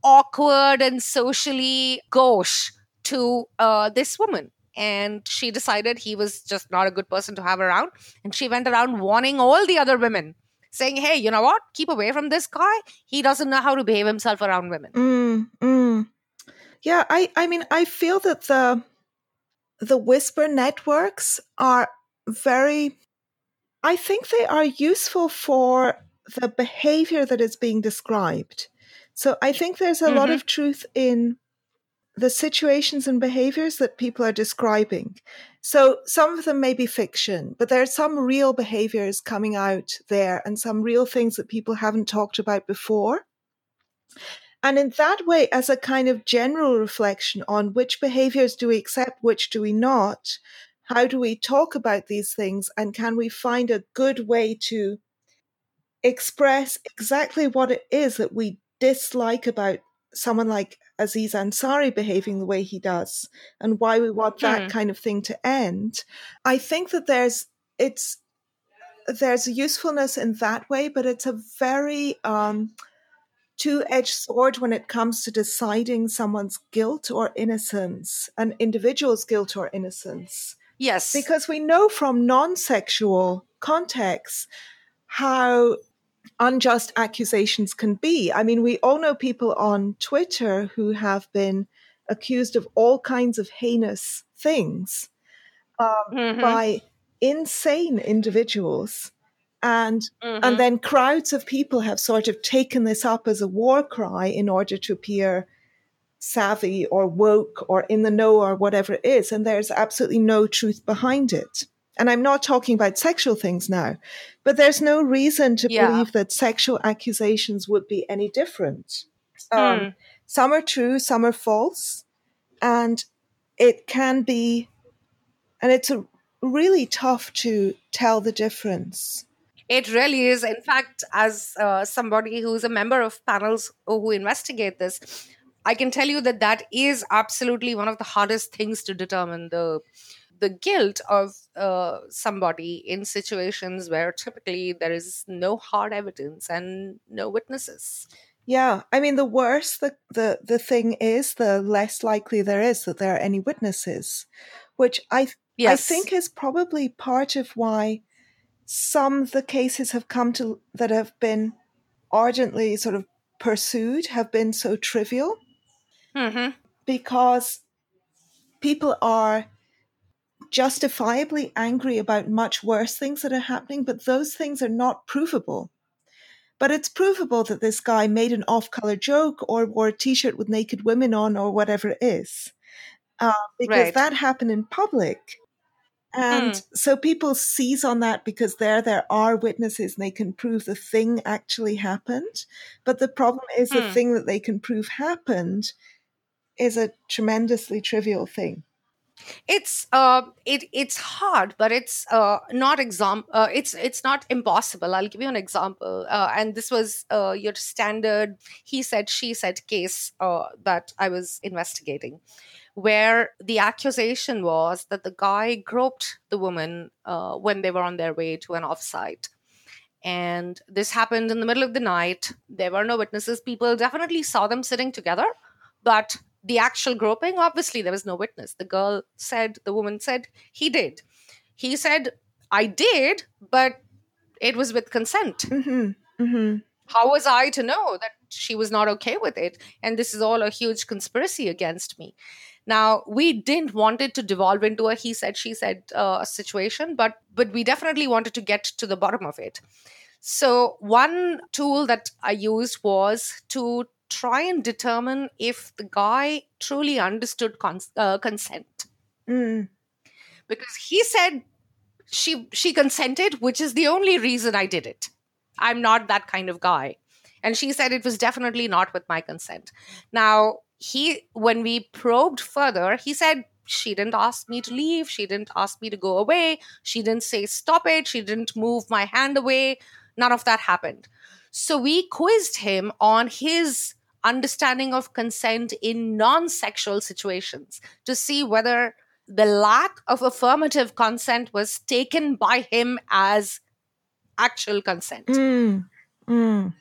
awkward and socially gauche to uh, this woman and she decided he was just not a good person to have around and she went around warning all the other women saying hey you know what keep away from this guy he doesn't know how to behave himself around women mm, mm. Yeah, I, I mean, I feel that the the whisper networks are very. I think they are useful for the behavior that is being described. So I think there's a lot Mhm. of truth in the situations and behaviors that people are describing. So some of them may be fiction, but there are some real behaviors coming out there and some real things that people haven't talked about before. And in that way, as a kind of general reflection on which behaviors do we accept, which do we not, how do we talk about these things, and can we find a good way to express exactly what it is that we dislike about someone like Aziz Ansari behaving the way he does and why we want that Hmm. kind of thing to end. I think that there's it's there's a usefulness in that way, but it's a very um, two-edged sword when it comes to deciding someone's guilt or innocence, an individual's guilt or innocence yes because we know from non-sexual contexts how unjust accusations can be. I mean, we all know people on Twitter who have been accused of all kinds of heinous things um, Mhm. by insane individuals. And Mhm. and then crowds of people have sort of taken this up as a war cry in order to appear savvy or woke or in the know or whatever it is. And there's absolutely no truth behind it. And I'm not talking about sexual things now, but there's no reason to Yeah. believe that sexual accusations would be any different. Um, some are true, some are false, and it can be, and it's a, really tough to tell the difference. It really is. In fact, as uh, somebody who's a member of panels who investigate this, I can tell you that that is absolutely one of the hardest things to determine the the guilt of uh, somebody in situations where typically there is no hard evidence and no witnesses. Yeah, I mean, the worse the, the, the thing is, the less likely there is that there are any witnesses, which I, Yes, I think is probably part of why some of the cases have come to that have been ardently sort of pursued have been so trivial. Hmm because people are justifiably angry about much worse things that are happening, but those things are not provable. But it's provable that this guy made an off color joke or wore a t shirt with naked women on or whatever it is. Uh, because Right. that happened in public. And Hmm. so people seize on that because there there are witnesses and they can prove the thing actually happened. But the problem is the Hmm. thing that they can prove happened is a tremendously trivial thing. It's uh it it's hard but it's uh not exam uh, it's it's not impossible. I'll give you an example. Uh, and this was uh your standard he said she said case uh that i was investigating where the accusation was that the guy groped the woman uh, when they were on their way to an offsite. And this happened in the middle of the night. There were no witnesses. People definitely saw them sitting together but the actual groping, obviously, there was no witness. The girl said, the woman said, he did. He said, I did, but it was with consent. Mm-hmm. Mm-hmm. How was I to know that she was not okay with it? And this is all a huge conspiracy against me. Now, we didn't want it to devolve into a he said, she said uh, situation, but but we definitely wanted to get to the bottom of it. So, one tool that I used was to try and determine if the guy truly understood cons- uh, consent. Mm. Because he said she she consented, which is the only reason I did it. I'm not that kind of guy. And she said it was definitely not with my consent. Now, he when we probed further, he said she didn't ask me to leave, she didn't ask me to go away, she didn't say stop it, she didn't move my hand away. None of that happened. So we quizzed him on his understanding of consent in non sexual situations to see whether the lack of affirmative consent was taken by him as actual consent. Mm. Mm.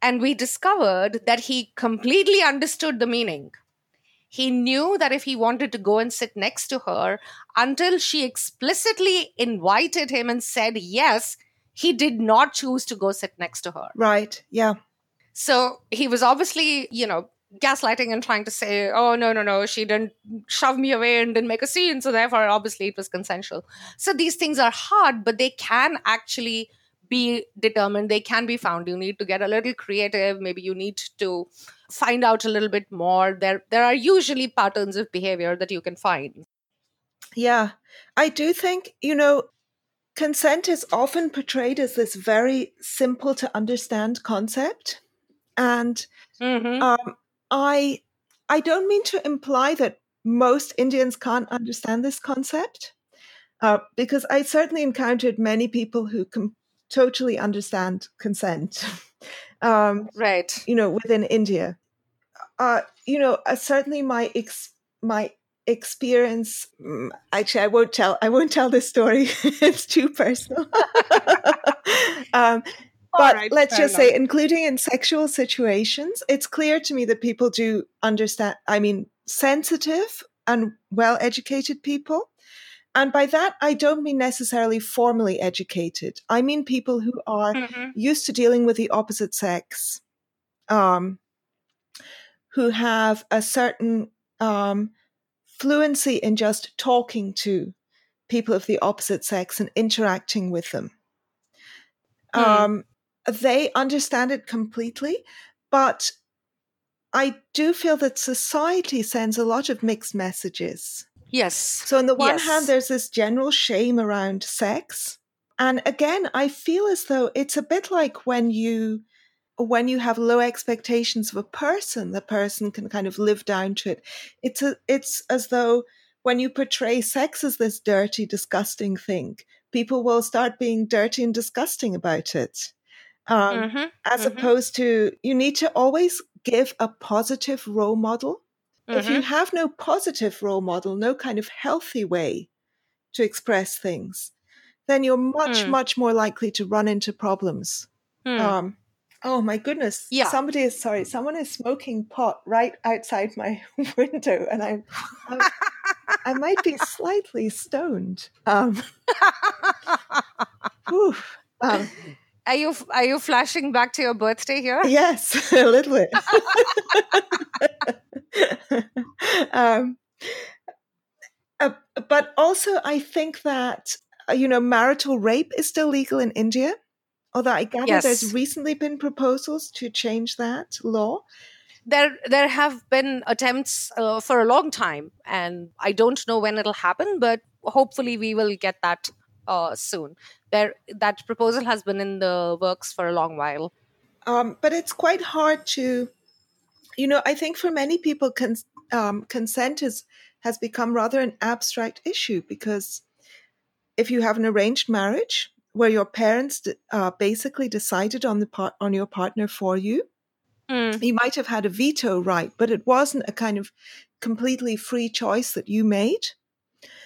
And we discovered that he completely understood the meaning. He knew that if he wanted to go and sit next to her until she explicitly invited him and said yes, he did not choose to go sit next to her. Right. Yeah. So he was obviously, you know, gaslighting and trying to say, oh, no, no, no, she didn't shove me away and didn't make a scene. So therefore, obviously, it was consensual. So these things are hard, but they can actually be determined. They can be found. You need to get a little creative. Maybe you need to find out a little bit more. There, there are usually patterns of behavior that you can find. Yeah. I do think, you know, consent is often portrayed as this very simple to understand concept and mm-hmm. um, I I don't mean to imply that most Indians can't understand this concept, uh, because I certainly encountered many people who can totally understand consent. um, right. You know, within India, uh, you know, uh, certainly my ex- my experience mm, actually i won't tell i won't tell this story it's too personal um, but right, let's just enough. say, including in sexual situations, it's clear to me that people do understand, I mean, sensitive and well educated people. And by that, I don't mean necessarily formally educated. I mean people who are mm-hmm. used to dealing with the opposite sex, um, who have a certain um, fluency in just talking to people of the opposite sex and interacting with them. Mm. Um, they understand it completely, but I do feel that society sends a lot of mixed messages. Yes. So, on the one yes. hand, there's this general shame around sex. And again, I feel as though it's a bit like when you when you have low expectations of a person, the person can kind of live down to it. It's a, it's as though when you portray sex as this dirty, disgusting thing, people will start being dirty and disgusting about it um, mm-hmm, as mm-hmm. opposed to you need to always give a positive role model. Mm-hmm. If you mm-hmm. have no positive role model, no kind of healthy way to express things, then you're much, mm. much more likely to run into problems. Mm. Um, oh my goodness! Yeah, somebody is sorry. Someone is smoking pot right outside my window, and I'm, I'm I might be slightly stoned. Um, whew, um, are you are you flashing back to your birthday here? Yes, a little bit. um, uh, but also, I think that uh, you know marital rape is still legal in India. Although I gather yes. there's recently been proposals to change that law. There, there have been attempts uh, for a long time, and I don't know when it'll happen, but hopefully we will get that uh, soon. There, that proposal has been in the works for a long while. Um, but it's quite hard to, you know, I think for many people, con- um, consent is has become rather an abstract issue because if you have an arranged marriage where your parents uh, basically decided on the part on your partner for you, mm. you might have had a veto right, but it wasn't a kind of completely free choice that you made.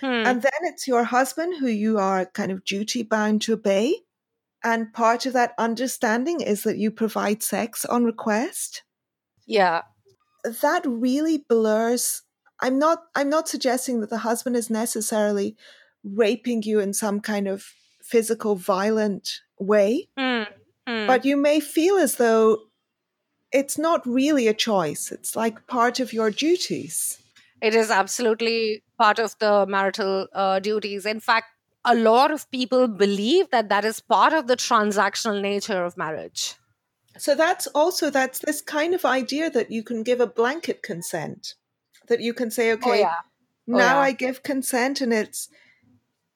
Hmm. And then it's your husband who you are kind of duty bound to obey. And part of that understanding is that you provide sex on request. Yeah. That really blurs I'm not I'm not suggesting that the husband is necessarily raping you in some kind of physical violent way. Mm, mm. But you may feel as though it's not really a choice. It's like part of your duties. It is absolutely part of the marital uh, duties. In fact, a lot of people believe that that is part of the transactional nature of marriage. So that's also that's this kind of idea that you can give a blanket consent, that you can say, oh, okay, oh, yeah. oh, now yeah. I give consent, and it's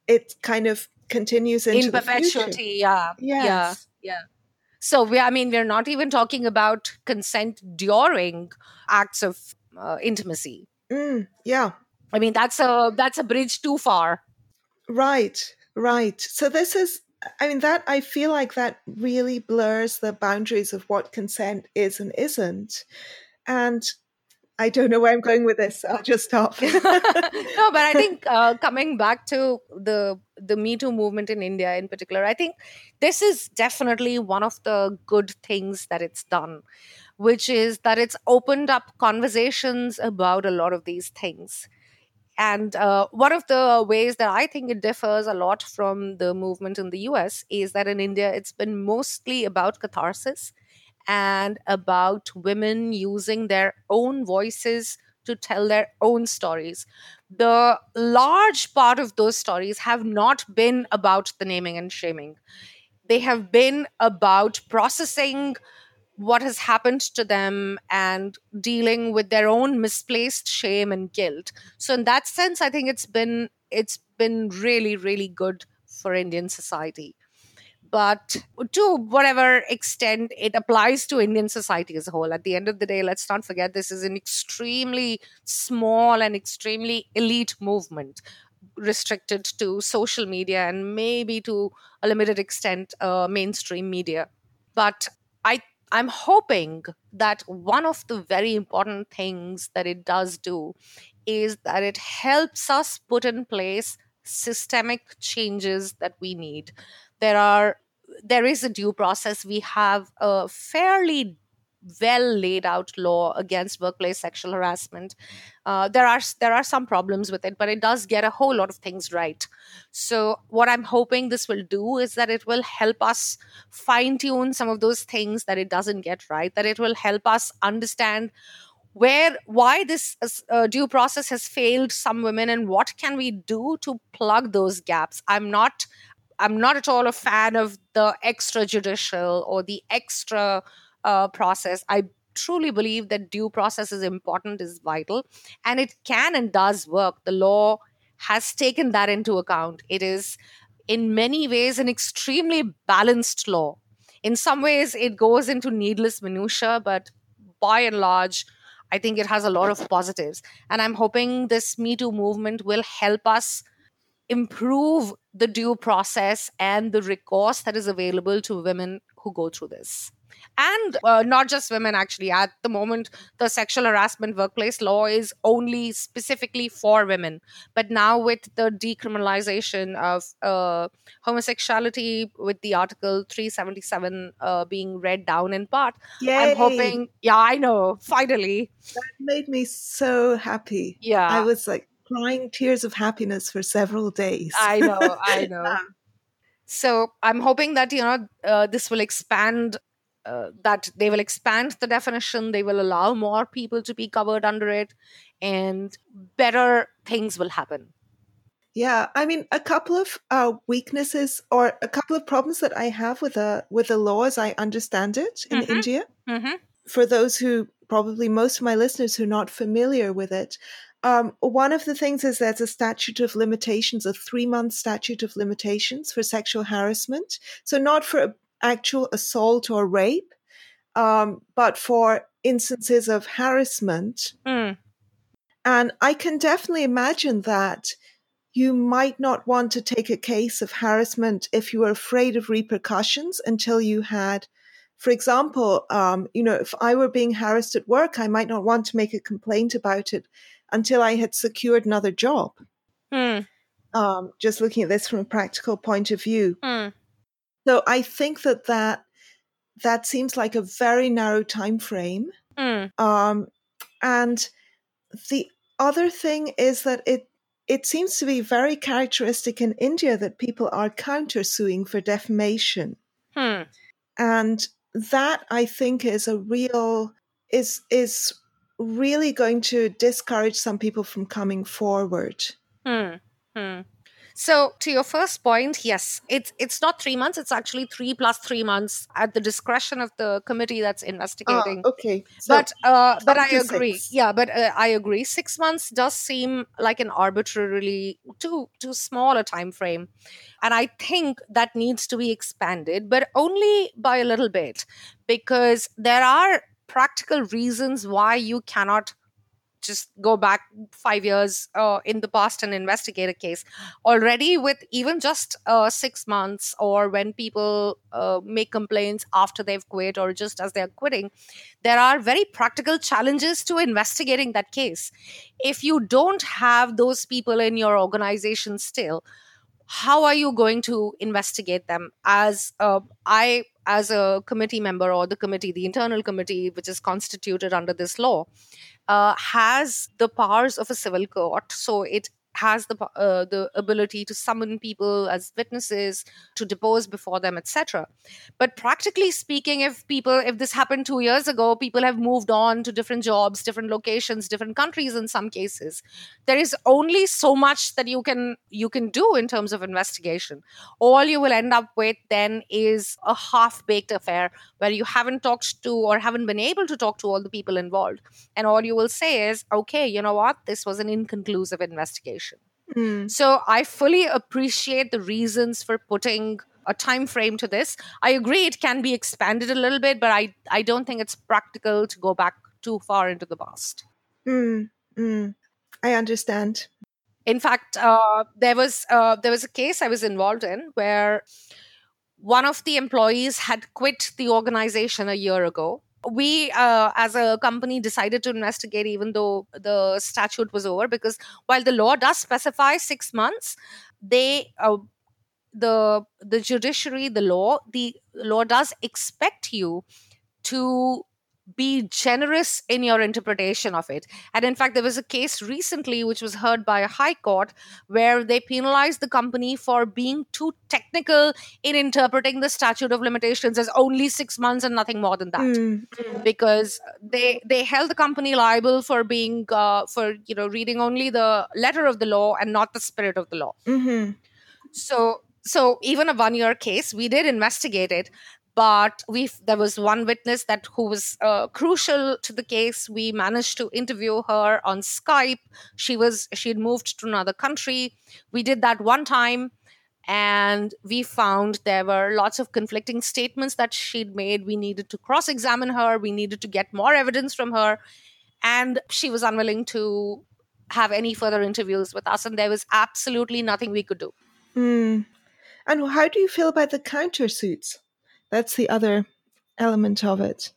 it kind of continues into in perpetuity. Yeah, yes. yeah, yeah. So we, I mean, we're not even talking about consent during acts of uh, intimacy. Mm, yeah, I mean that's a that's a bridge too far. Right, right. So this is I mean that I feel like that really blurs the boundaries of what consent is and isn't. And I don't know where I'm going with this. I'll just stop. no, but I think uh, coming back to the the Me Too movement in India in particular, I think this is definitely one of the good things that it's done, which is that it's opened up conversations about a lot of these things. And uh, one of the ways that I think it differs a lot from the movement in the US is that in India, it's been mostly about catharsis and about women using their own voices to tell their own stories. The large part of those stories have not been about the naming and shaming, they have been about processing what has happened to them and dealing with their own misplaced shame and guilt. So in that sense i think it's been it's been really really good for indian society. But to whatever extent it applies to indian society as a whole at the end of the day let's not forget this is an extremely small and extremely elite movement restricted to social media and maybe to a limited extent uh, mainstream media. But I'm hoping that one of the very important things that it does do is that it helps us put in place systemic changes that we need. There are there is a due process. We have a fairly well laid out law against workplace sexual harassment. Uh, there are there are some problems with it, but it does get a whole lot of things right. So what I'm hoping this will do is that it will help us fine tune some of those things that it doesn't get right. That it will help us understand where why this uh, due process has failed some women and what can we do to plug those gaps. I'm not I'm not at all a fan of the extrajudicial or the extra uh, process. I truly believe that due process is important, is vital, and it can and does work. The law has taken that into account. It is, in many ways, an extremely balanced law. In some ways, it goes into needless minutia, but by and large, I think it has a lot of positives. And I'm hoping this Me Too movement will help us improve the due process and the recourse that is available to women who go through this. And uh, not just women actually. At the moment the sexual harassment workplace law is only specifically for women. But now with the decriminalization of uh, homosexuality with the article 377 uh, being read down in part Yay. i'm hoping yeah i know finally. That made me so happy. Yeah. I was like crying tears of happiness for several days. I know i know so i'm hoping that you know uh, this will expand uh, that they will expand the definition, they will allow more people to be covered under it, and better things will happen. Yeah, I mean, a couple of uh, weaknesses or a couple of problems that I have with the with the law, as I understand it in mm-hmm. India. Mm-hmm. For those who probably most of my listeners who are not familiar with it, um, one of the things is there's a statute of limitations, a three month statute of limitations for sexual harassment. So not for actual assault or rape, um, but for instances of harassment. Mm. And I can definitely imagine that you might not want to take a case of harassment if you were afraid of repercussions until you had, for example, um, you know, if I were being harassed at work, I might not want to make a complaint about it until I had secured another job. Mm. Um, just looking at this from a practical point of view. Mm. So I think that that that seems like a very narrow time frame. Mm. Um, and the other thing is that it it seems to be very characteristic in India that people are countersuing for defamation. Hmm. And that I think is a real is is really going to discourage some people from coming forward. Hmm. Hmm. So to your first point, yes, it's it's not three months. It's actually three plus three months at the discretion of the committee that's investigating. Ah, okay, so but uh, but I agree. six. Yeah, but uh, I agree. Six months does seem like an arbitrarily too too small a time frame, and I think that needs to be expanded, but only by a little bit, because there are practical reasons why you cannot just go back five years uh, in the past and investigate a case. Already with even just uh, six months or when people uh, make complaints after they've quit or just as they're quitting there are very practical challenges to investigating that case. If you don't have those people in your organization still how are you going to investigate them as uh, i as a committee member or the committee the internal committee which is constituted under this law uh, has the powers of a civil court. So it has the uh, the ability to summon people as witnesses to depose before them etc but practically speaking if people if this happened 2 years ago people have moved on to different jobs different locations different countries in some cases. There is only so much that you can you can do in terms of investigation. All you will end up with then is a half baked affair where you haven't talked to or haven't been able to talk to all the people involved. And all you will say is okay you know what? This was an inconclusive investigation Mm. so I fully appreciate the reasons for putting a time frame to this. I agree it can be expanded a little bit, but I I don't think it's practical to go back too far into the past. Mm. Mm. I understand. In fact, uh, there was uh, there was a case I was involved in where one of the employees had quit the organization a year ago. We, uh, as a company, decided to investigate, even though the statute was over, because while the law does specify six months, they uh, the the judiciary, the law, the law does expect you to be generous in your interpretation of it. And in fact, there was a case recently which was heard by a high court where they penalized the company for being too technical in interpreting the statute of limitations as only six months and nothing more than that. Mm. Because they they held the company liable for being uh, for you know reading only the letter of the law and not the spirit of the law. hmm So so even a one year case, we did investigate it, but we there was one witness that who was uh, crucial to the case. We managed to interview her on Skype. She was she had moved to another country. We did that one time. And we found there were lots of conflicting statements that she'd made. We needed to cross examine her. We needed to get more evidence from her. And she was unwilling to have any further interviews with us. And there was absolutely nothing we could do. Mm. And how do you feel about the countersuits? That's the other element of it.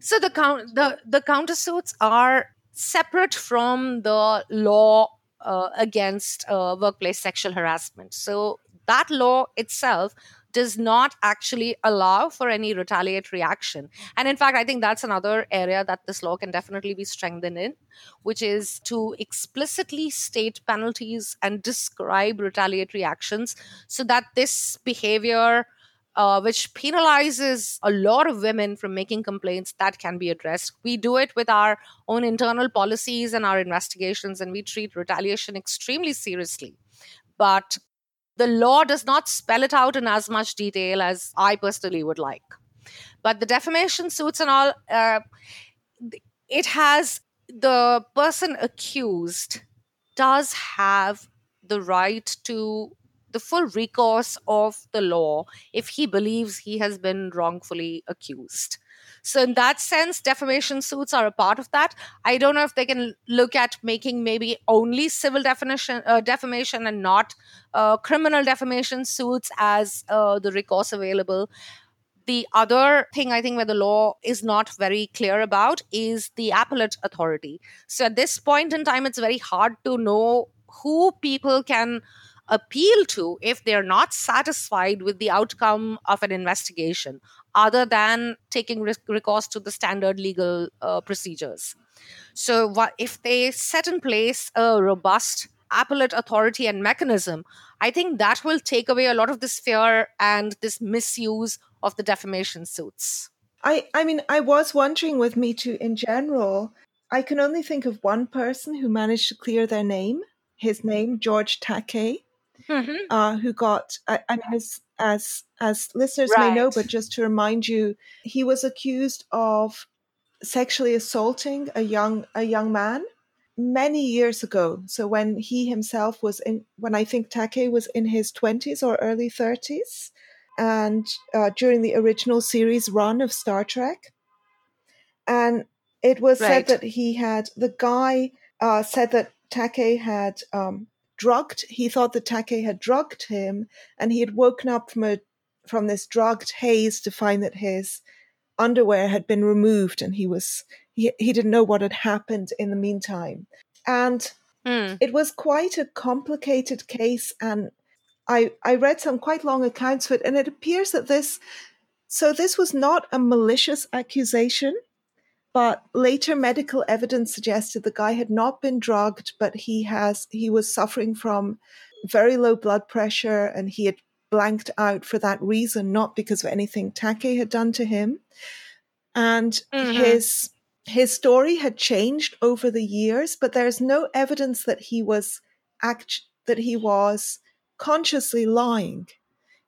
So the count the the countersuits are separate from the law uh, against uh, workplace sexual harassment. So that law itself does not actually allow for any retaliatory action. And in fact, I think that's another area that this law can definitely be strengthened in, which is to explicitly state penalties and describe retaliatory actions so that this behavior uh, which penalizes a lot of women from making complaints that can be addressed. We do it with our own internal policies and our investigations, and we treat retaliation extremely seriously. But the law does not spell it out in as much detail as I personally would like. But the defamation suits and all, uh, it has the person accused does have the right to the full recourse of the law if he believes he has been wrongfully accused. So, in that sense, defamation suits are a part of that. I don't know if they can look at making maybe only civil definition, uh, defamation and not uh, criminal defamation suits as uh, the recourse available. The other thing I think where the law is not very clear about is the appellate authority. So, at this point in time, it's very hard to know who people can appeal to if they're not satisfied with the outcome of an investigation, other than taking recourse to the standard legal uh, procedures. So, if they set in place a robust appellate authority and mechanism, I think that will take away a lot of this fear and this misuse of the defamation suits. I, I mean, I was wondering with Me Too in general, I can only think of one person who managed to clear their name, his name, George Takei mm-hmm. uh, who got, I, I mean, as, as, as listeners right. may know, but just to remind you, he was accused of sexually assaulting a young, a young man many years ago. So when he himself was in, when I think Takei was in his 20s or early 30s, and uh, during the original series run of Star Trek. And it was right. said that he had, the guy uh, said that Takei had um, drugged. He thought that Takei had drugged him, and he had woken up from a from this drugged haze to find that his underwear had been removed, and he was he he didn't know what had happened in the meantime. And mm. it was quite a complicated case, and I I read some quite long accounts of it, and it appears that this so this was not a malicious accusation. But later medical evidence suggested the guy had not been drugged, but he has he was suffering from very low blood pressure and he had blanked out for that reason, not because of anything Takei had done to him. And mm-hmm. his his story had changed over the years, but there's no evidence that he was act that he was consciously lying.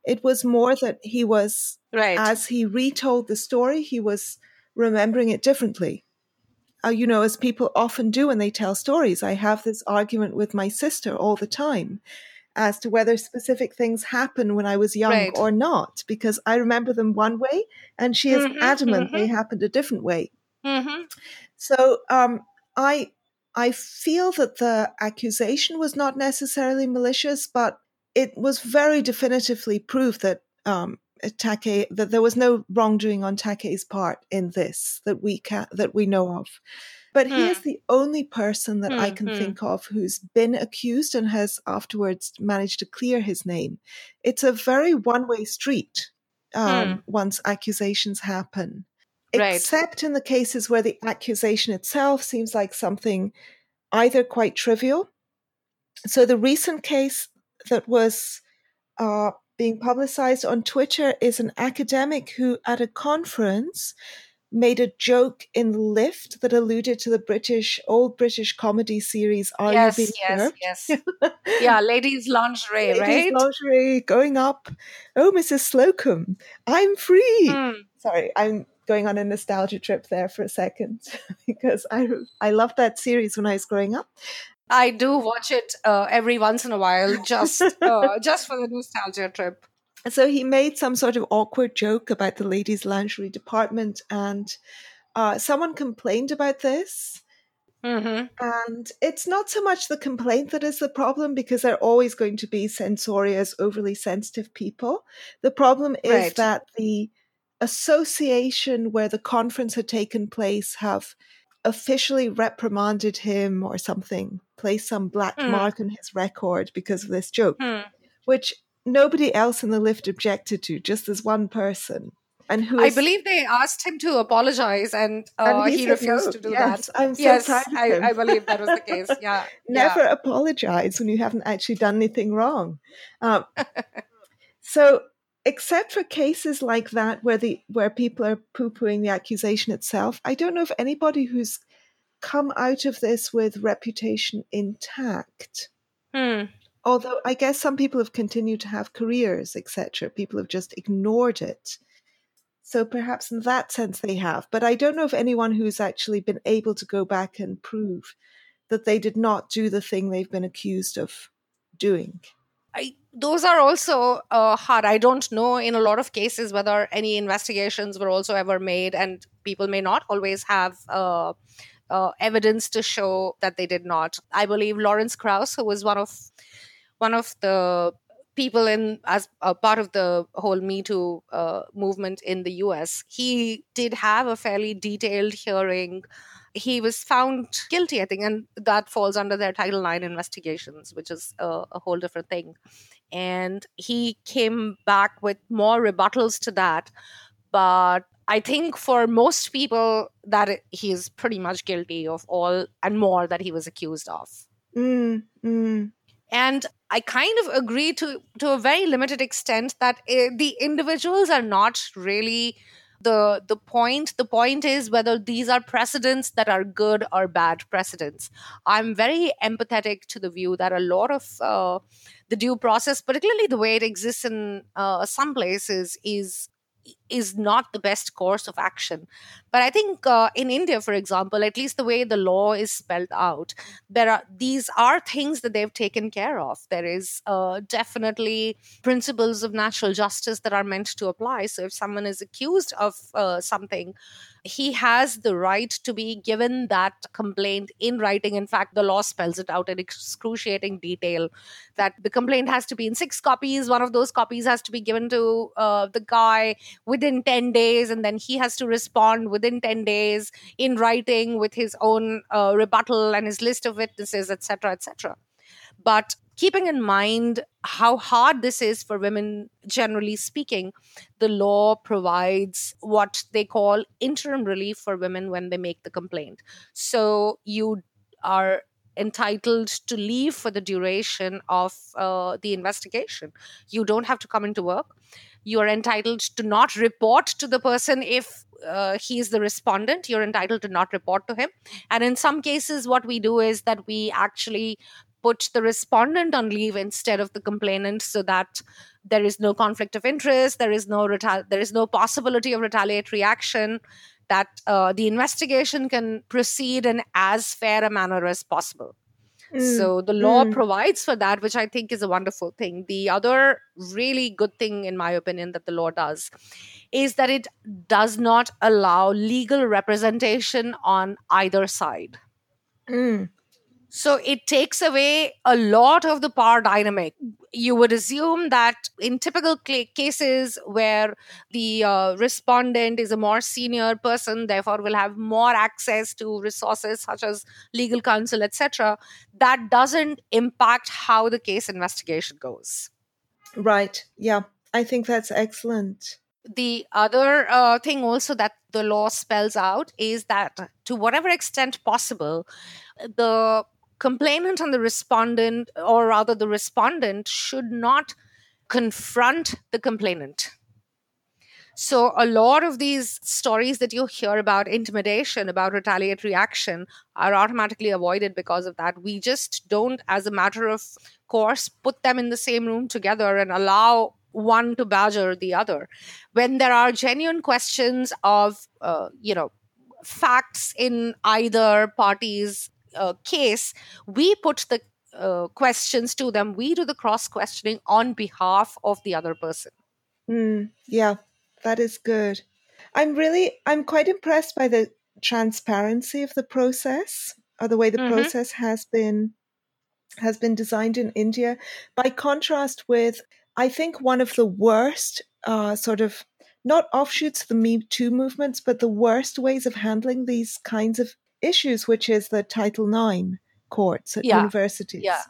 It was more that he was right. as he retold the story, he was remembering it differently. Uh, you know, as people often do when they tell stories, I have this argument with my sister all the time as to whether specific things happen when I was young right. or not, because I remember them one way and she is mm-hmm, adamant mm-hmm. they happened a different way. Mm-hmm. So um, I I feel that the accusation was not necessarily malicious, but it was very definitively proved that um, Takei that there was no wrongdoing on Takei's part in this that we can that we know of. But he is hmm. the only person that I can hmm, hmm. think of who's been accused and has afterwards managed to clear his name. It's a very one way street um, once accusations happen, right. except in the cases where the accusation itself seems like something either quite trivial. So the recent case that was uh, being publicized on Twitter is an academic who, at a conference, made a joke in the lift that alluded to the British old British comedy series Are yes, You Being Yes, yes, yes. yeah, ladies lingerie, ladies right? lingerie going up. Oh, Mrs. Slocombe, I'm free. Mm. Sorry, I'm going on a nostalgia trip there for a second because I I loved that series when I was growing up. I do watch it uh, every once in a while, just uh, just for the nostalgia trip. So he made some sort of awkward joke about the ladies' lingerie department, and uh, someone complained about this. Mm-hmm. And it's not so much the complaint that is the problem because there are always going to be censorious, overly sensitive people. The problem is right. that the association where the conference had taken place have officially reprimanded him or something, placed some black mm. mark on his record because of this joke, mm. which nobody else in the lift objected to, just this one person. And who is, I believe they asked him to apologize, and, uh, and he, he refused no. to do yes, that. I'm so yes, proud of him. I, I, believe that was the case. Yeah, never yeah. apologize when you haven't actually done anything wrong. Um, so except for cases like that where the where people are poo-pooing the accusation itself, I don't know if anybody who's come out of this with reputation intact. Hmm. Although I guess some people have continued to have careers, etc. People have just ignored it. So perhaps in that sense they have. But I don't know of anyone who's actually been able to go back and prove that they did not do the thing they've been accused of doing. I, those are also uh, hard. I don't know in a lot of cases whether any investigations were also ever made, and people may not always have uh, uh, evidence to show that they did not. I believe Lawrence Krauss, who was one of one of the people in as a part of the whole Me Too uh, movement in the U.S., he did have a fairly detailed hearing he was found guilty, I think, and that falls under their Title IX investigations, which is a, a whole different thing. And he came back with more rebuttals to that. But I think for most people, that he is pretty much guilty of all and more that he was accused of. Mm, mm. And I kind of agree to to a very limited extent that uh, the individuals are not really the the point the point is whether these are precedents that are good or bad precedents i'm very empathetic to the view that a lot of uh, the due process particularly the way it exists in uh, some places is is not the best course of action. But I think uh, in India, for example, at least the way the law is spelled out, there are these are things that they've taken care of. There is uh, definitely principles of natural justice that are meant to apply. So if someone is accused of uh, something, he has the right to be given that complaint in writing. In fact, the law spells it out in excruciating detail that the complaint has to be in six copies. One of those copies has to be given to uh, the guy within 10 days, and then he has to respond within 10 days in writing with his own uh, rebuttal and his list of witnesses, etc., etc. But keeping in mind how hard this is for women, generally speaking, the law provides what they call interim relief for women when they make the complaint. So you are entitled to leave for the duration of uh, the investigation. You don't have to come into work. You are entitled to not report to the person if uh, he is the respondent. You're entitled to not report to him. And in some cases, what we do is that we actually put the respondent on leave instead of the complainant so that there is no conflict of interest there is no there is no possibility of retaliatory action that uh, the investigation can proceed in as fair a manner as possible mm. so the law mm. provides for that which i think is a wonderful thing the other really good thing in my opinion that the law does is that it does not allow legal representation on either side mm. So it takes away a lot of the power dynamic. You would assume that in typical cases where the uh, respondent is a more senior person, therefore will have more access to resources such as legal counsel, etc., that doesn't impact how the case investigation goes. Right. Yeah. I think that's excellent. The other uh, thing also that the law spells out is that to whatever extent possible, the complainant and the respondent, or rather the respondent, should not confront the complainant. So, a lot of these stories that you hear about intimidation, about retaliatory action, are automatically avoided because of that. We just don't, as a matter of course, put them in the same room together and allow one to badger the other. When there are genuine questions of, uh, you know, facts in either party's uh, case, we put the uh, questions to them. We do the cross questioning on behalf of the other person. Mm, yeah, that is good. I'm really, I'm quite impressed by the transparency of the process or the way the mm-hmm. process has been has been designed in India. By contrast with, I think one of the worst uh, sort of not offshoots of the Me Too movements, but the worst ways of handling these kinds of issues, which is the Title IX courts at yeah. universities. Yeah.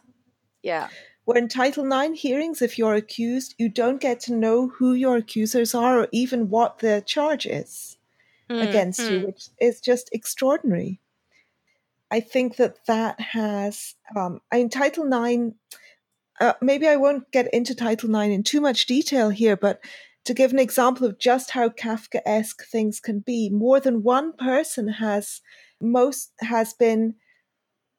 Yeah. Where in Title IX hearings, if you're accused, you don't get to know who your accusers are or even what the charge is mm, against mm. you, which is just extraordinary. I think that that has, um, in Title IX, uh, maybe I won't get into Title IX in too much detail here, but to give an example of just how Kafkaesque things can be, more than one person has most has been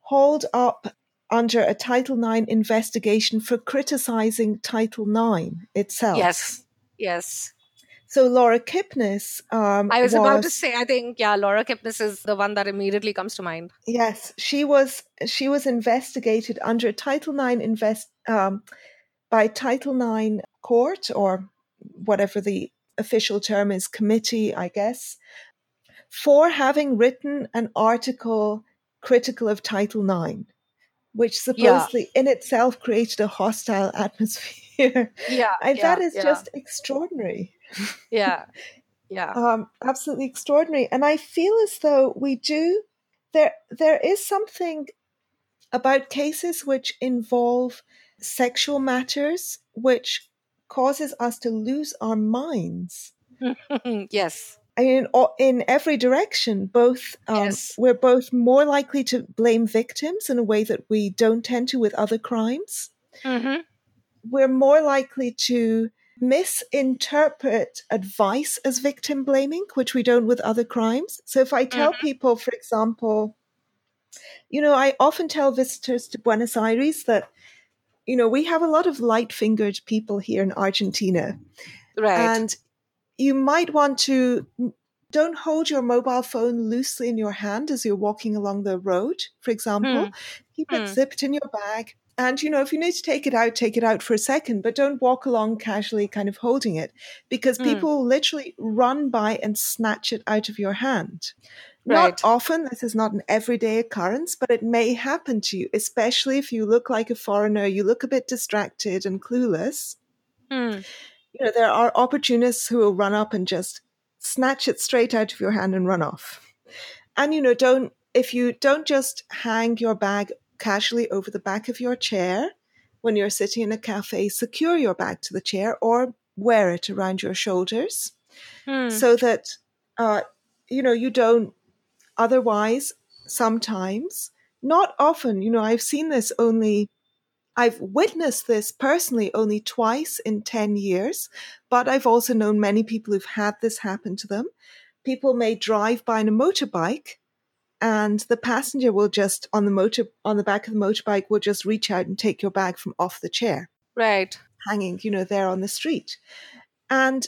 hauled up under a Title IX investigation for criticizing Title IX itself. Yes, yes. So Laura Kipnis. Um, I was, was, about to say. I think yeah, Laura Kipnis is the one that immediately comes to mind. Yes, she was. She was investigated under a Title IX invest um, by Title IX court or whatever the official term is, committee, I guess, for having written an article critical of Title IX, which supposedly yeah. in itself created a hostile atmosphere. Yeah. and yeah, that is yeah. just extraordinary. Yeah. Yeah. um, absolutely extraordinary. And I feel as though we do there there is something about cases which involve sexual matters which causes us to lose our minds. yes. I mean, in every direction, both um, yes. we're both more likely to blame victims in a way that we don't tend to with other crimes. Mm-hmm. We're more likely to misinterpret advice as victim blaming, which we don't with other crimes. So if I tell mm-hmm. people, for example, you know, I often tell visitors to Buenos Aires that, you know, we have a lot of light fingered people here in Argentina. Right. And you might want to don't hold your mobile phone loosely in your hand as you're walking along the road, for example. Hmm. Keep it Hmm. zipped in your bag. And, you know, if you need to take it out, take it out for a second, but don't walk along casually kind of holding it because Hmm. people literally run by and snatch it out of your hand. Right. Not often, this is not an everyday occurrence, but it may happen to you, especially if you look like a foreigner, you look a bit distracted and clueless Hmm. You know, there are opportunists who will run up and just snatch it straight out of your hand and run off. And, you know, don't, if you don't just hang your bag casually over the back of your chair when you're sitting in a cafe, secure your bag to the chair or wear it around your shoulders Hmm. so that, uh, you know, you don't otherwise sometimes, not often, you know, I've seen this only I've witnessed this personally only twice in 10 years, but I've also known many people who've had this happen to them. People may drive by in a motorbike and the passenger will just on the motor on the back of the motorbike will just reach out and take your bag from off the chair Right. hanging, you know, there on the street. And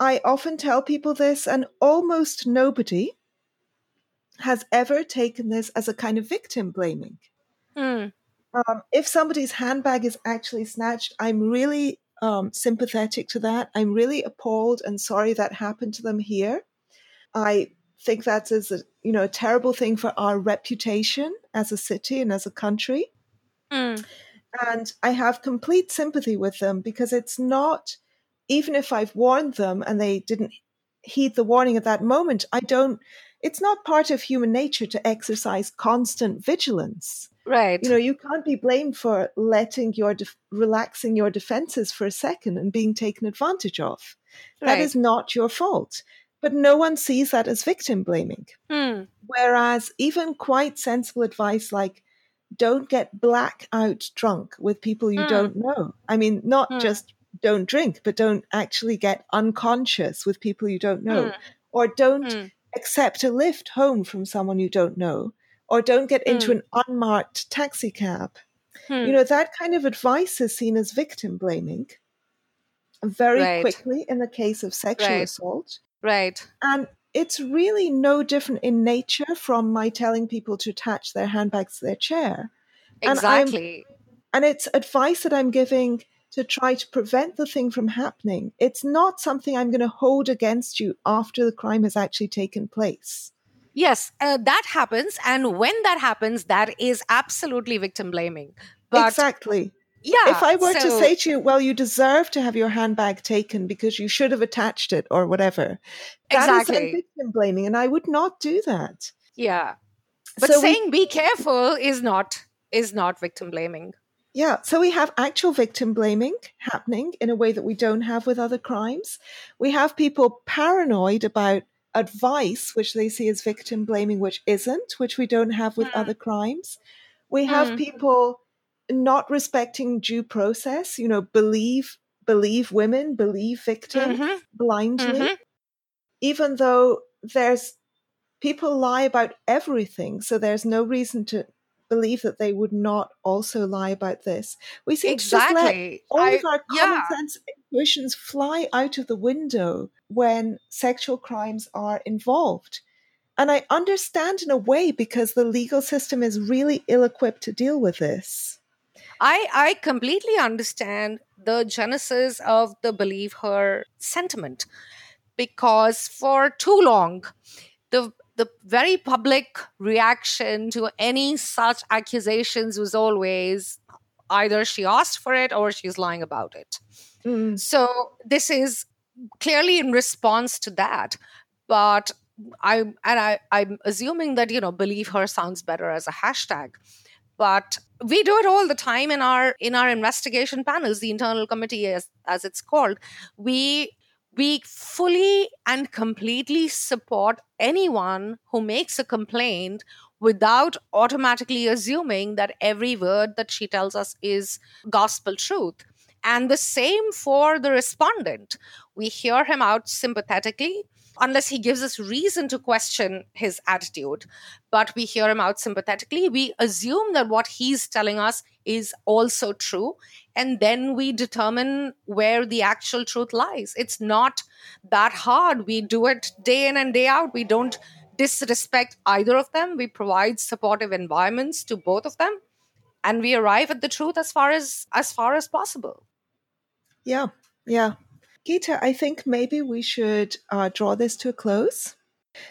I often tell people this and almost nobody has ever taken this as a kind of victim blaming Hmm. Um, if somebody's handbag is actually snatched, I'm really um, sympathetic to that. I'm really appalled and sorry that happened to them here. I think that's a you know a terrible thing for our reputation as a city and as a country. Hmm. And I have complete sympathy with them because it's not even if I've warned them and they didn't heed the warning at that moment. I don't. It's not part of human nature to exercise constant vigilance Right. you know you can't be blamed for letting your def- relaxing your defenses for a second and being taken advantage of That Right. is not your fault but no one sees that as victim blaming Hmm. whereas even quite sensible advice like don't get blackout drunk with people you Hmm. don't know i mean not Hmm. just don't drink but don't actually get unconscious with people you don't know Hmm. or don't Hmm. accept a lift home from someone you don't know or don't get into Hmm. an unmarked taxi cab Hmm. you know, that kind of advice is seen as victim blaming very Right. quickly in the case of sexual Right. assault. Right. And it's really no different in nature from my telling people to attach their handbags to their chair. And Exactly. And it's advice that I'm giving to try to prevent the thing from happening. It's not something I'm going to hold against you after the crime has actually taken place. Yes, uh, that happens, and when that happens, that is absolutely victim blaming. But exactly. yeah, if I were to say to you, well, you deserve to have your handbag taken because you should have attached it or whatever, that is Exactly. victim blaming, and I would not do that. yeah, but So we- saying be careful is not is not victim blaming. Yeah, so we have actual victim blaming happening in a way that we don't have with other crimes. We have people paranoid about advice, which they see as victim blaming, which isn't, which we don't have with Mm. other crimes. We have Mm. people not respecting due process, you know, believe believe women, believe victims Mhm, blindly, mhm. even though there's people lie about everything, so there's no reason to believe that they would not also lie about this. We seem to just let Exactly. all I- of our common yeah. sense intuitions fly out of the window when sexual crimes are involved. And I understand in a way because the legal system is really ill equipped to deal with this. I, I completely understand the genesis of the believe her sentiment because for too long, the the very public reaction to any such accusations was always either she asked for it or she's lying about it. Mm. So this is clearly in response to that. But I and I, I'm assuming that you know believe her sounds better as a hashtag. But we do it all the time in our in our investigation panels, the internal committee as as it's called. We we fully and completely support anyone who makes a complaint without automatically assuming that every word that she tells us is gospel truth. And the same for the respondent. We hear him out sympathetically unless he gives us reason to question his attitude. But we hear him out sympathetically. We assume that what he's telling us is also true. And then we determine where the actual truth lies. It's not that hard. We do it day in and day out. We don't disrespect either of them. We provide supportive environments to both of them. And we arrive at the truth as far as as far as possible. Yeah. Yeah. Geeta, I think maybe we should uh, draw this to a close.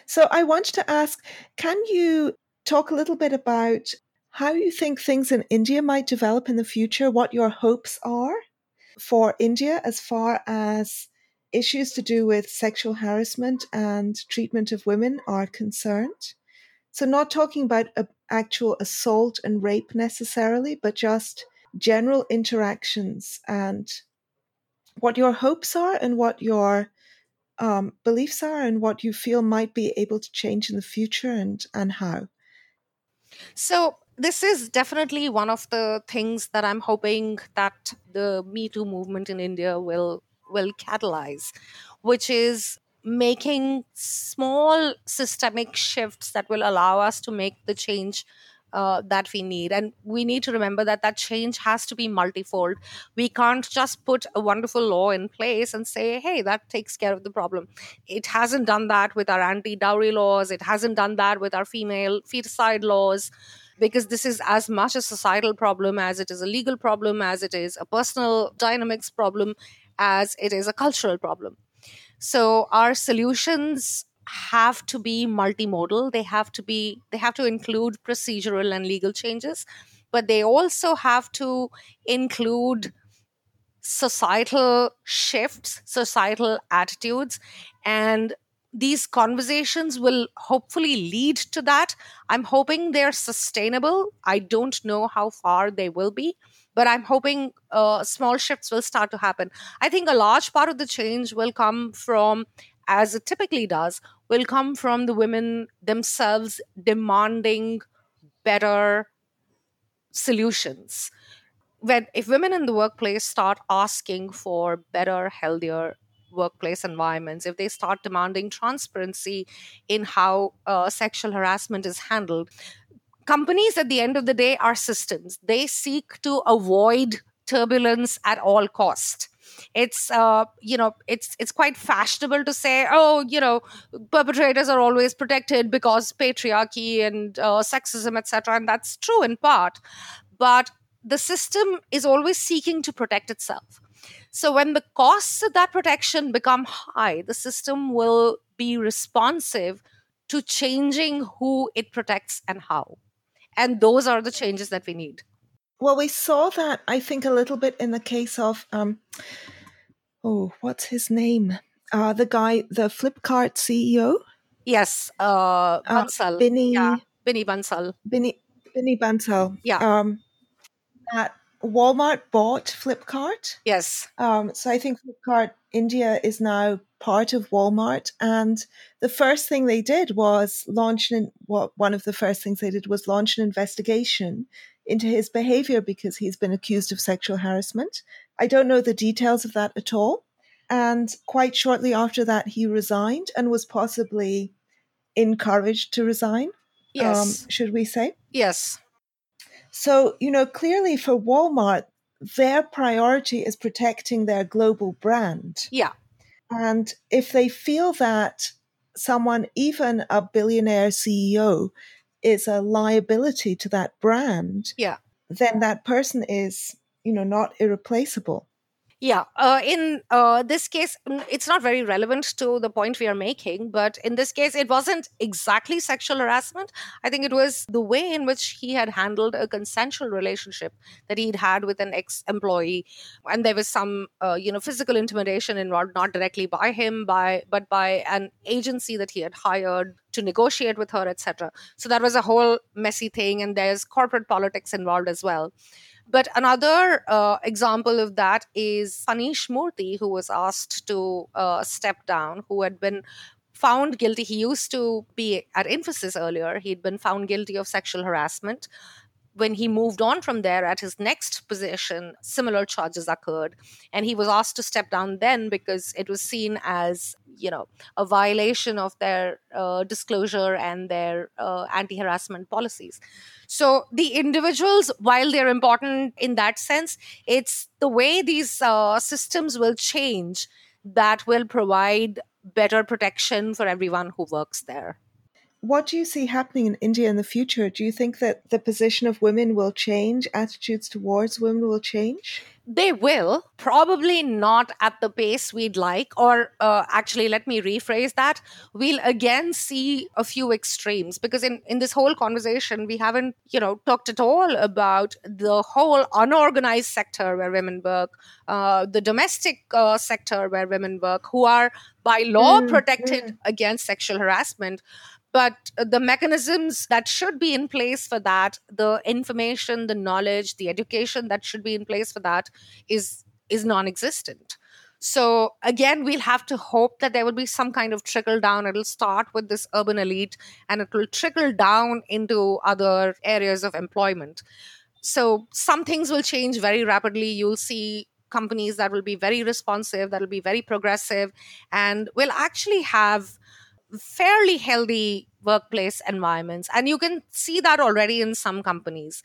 So I want to ask can you talk a little bit about how you think things in India might develop in the future, what your hopes are for India as far as issues to do with sexual harassment and treatment of women are concerned? So, not talking about a, actual assault and rape necessarily, but just general interactions and what your hopes are and what your um, beliefs are and what you feel might be able to change in the future and and how. So this is definitely one of the things that i'm hoping that the me too movement in india will will catalyze which is making small systemic shifts that will allow us to make the change uh, that we need. And we need to remember that that change has to be multifold. We can't just put a wonderful law in place and say, hey, that takes care of the problem. It hasn't done that with our anti dowry laws, it hasn't done that with our female feticide laws. Because this is as much a societal problem as it is a legal problem, as it is a personal dynamics problem, as it is a cultural problem. So, our solutions have to be multimodal. They have to be they have to include procedural and legal changes but they also have to include societal shifts societal attitudes and these conversations will hopefully lead to that. I'm hoping they're sustainable. I don't know how far they will be but i'm hoping uh, small shifts will start to happen. I think a large part of the change will come from as it typically does, will come from the women themselves demanding better solutions. When if women in the workplace start asking for better, healthier workplace environments, if they start demanding transparency in how uh, sexual harassment is handled, companies at the end of the day are systems. They seek to avoid turbulence at all cost it's uh, you know it's it's quite fashionable to say oh you know perpetrators are always protected because patriarchy and uh, sexism etc and that's true in part but the system is always seeking to protect itself. So when the costs of that protection become high the system will be responsive to changing who it protects and how. And those are the changes that we need well, we saw that, I think, a little bit in the case of, um, oh, what's his name? Uh, the guy, the Flipkart CEO? Yes, uh, uh Bansal. Uh, Binny, yeah, Binny Bansal. Binny, Binny Bansal. Yeah. Um, that Walmart bought Flipkart. Yes. Um, so I think Flipkart India is now part of Walmart. And the first thing they did was launch an, well, one of the first things they did was launch an investigation into his behavior because he's been accused of sexual harassment. I don't know the details of that at all. And quite shortly after that, he resigned and was possibly encouraged to resign. Yes. Um, should we say? Yes. So, you know, clearly for Walmart, their priority is protecting their global brand. Yeah. And if they feel that someone, even a billionaire CEO, is a liability to that brand, yeah, then that person is, you know, not irreplaceable. Yeah, uh, in uh, this case, it's not very relevant to the point we are making, but in this case, it wasn't exactly sexual harassment. I think it was the way in which he had handled a consensual relationship that he'd had with an ex employee. And there was some, uh, you know, physical intimidation involved, not directly by him, by but by an agency that he had hired to negotiate with her, etc. So that was a whole messy thing, and there's corporate politics involved as well. But another uh, example of that is Phaneesh Murthy, who was asked to uh, step down, who had been found guilty. He used to be at Infosys earlier. He'd been found guilty of sexual harassment. When he moved on from there at his next position, similar charges occurred. And he was asked to step down then because it was seen as, you know, a violation of their uh, disclosure and their uh, anti harassment policies. So the individuals, while they're important in that sense, it's the way these uh, systems will change that will provide better protection for everyone who works there. What do you see happening in India in the future? Do you think that the position of women will change, attitudes towards women will change? They will, probably not at the pace we'd like, or uh, actually, let me rephrase that. We'll again see a few extremes because in, in this whole conversation, we haven't, you know, talked at all about the whole unorganized sector where women work, uh, the domestic uh, sector where women work, who are by law mm, protected mm. against sexual harassment but uh, the mechanisms that should be in place for that the information the knowledge the education that should be in place for that is is non-existent. So again we'll have to hope that there will be some kind of trickle down. It'll start with this urban elite and it will trickle down into other areas of employment. So some things will change very rapidly. You'll see companies that will be very responsive that will be very progressive and will actually have fairly healthy workplace environments. And you can see that already in some companies.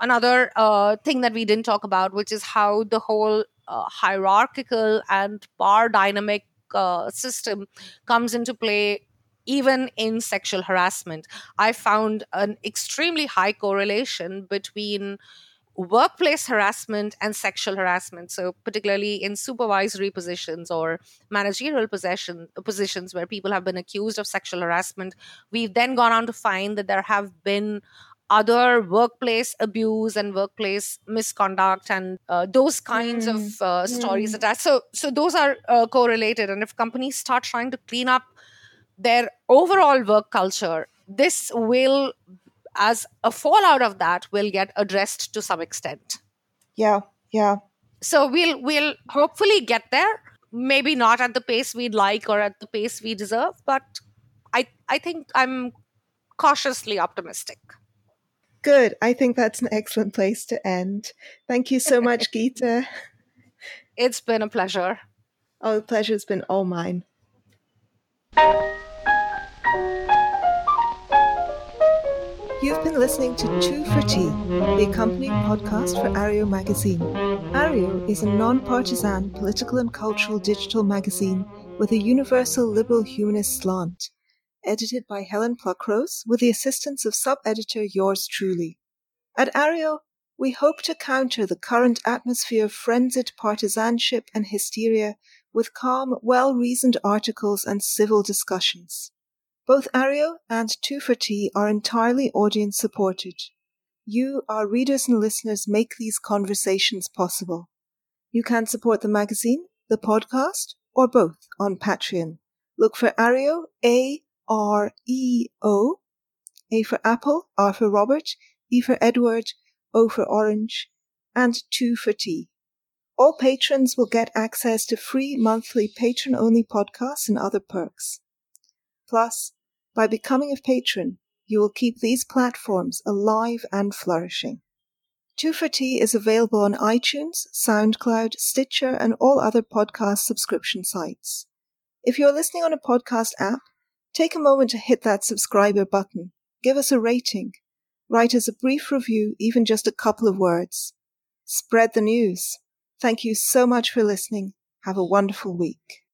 Another uh, thing that we didn't talk about, which is how the whole uh, hierarchical and power dynamic uh, system comes into play even in sexual harassment. I found an extremely high correlation between workplace harassment and sexual harassment. So, particularly in supervisory positions or managerial possession, positions where people have been accused of sexual harassment, we've then gone on to find that there have been other workplace abuse and workplace misconduct and uh, those kinds mm. of uh, stories mm. attached. So, so those are uh, correlated. And if companies start trying to clean up their overall work culture, this will as a fallout of that will get addressed to some extent. Yeah, yeah. So we'll we'll hopefully get there. Maybe not at the pace we'd like or at the pace we deserve, but I I think I'm cautiously optimistic. Good. I think that's an excellent place to end. Thank you so much, Geeta. It's been a pleasure. Oh, the pleasure's been all mine. You've been listening to Two for Tea, the accompanying podcast for Areo magazine. Areo is a non partisan political and cultural digital magazine with a universal liberal humanist slant, edited by Helen Pluckrose with the assistance of sub editor yours truly. At Areo, we hope to counter the current atmosphere of frenzied partisanship and hysteria with calm, well reasoned articles and civil discussions. Both Areo and Two for Tea are entirely audience supported. You, our readers and listeners, make these conversations possible. You can support the magazine, the podcast, or both on Patreon. Look for Areo, A R E O, A for Apple, R for Robert, E for Edward, O for Orange, and Two for Tea. All patrons will get access to free monthly patron only podcasts and other perks. Plus, by becoming a patron, you will keep these platforms alive and flourishing. Two for Tea is available on iTunes, SoundCloud, Stitcher, and all other podcast subscription sites. If you're listening on a podcast app, take a moment to hit that subscriber button. Give us a rating. Write us a brief review, even just a couple of words. Spread the news. Thank you so much for listening. Have a wonderful week.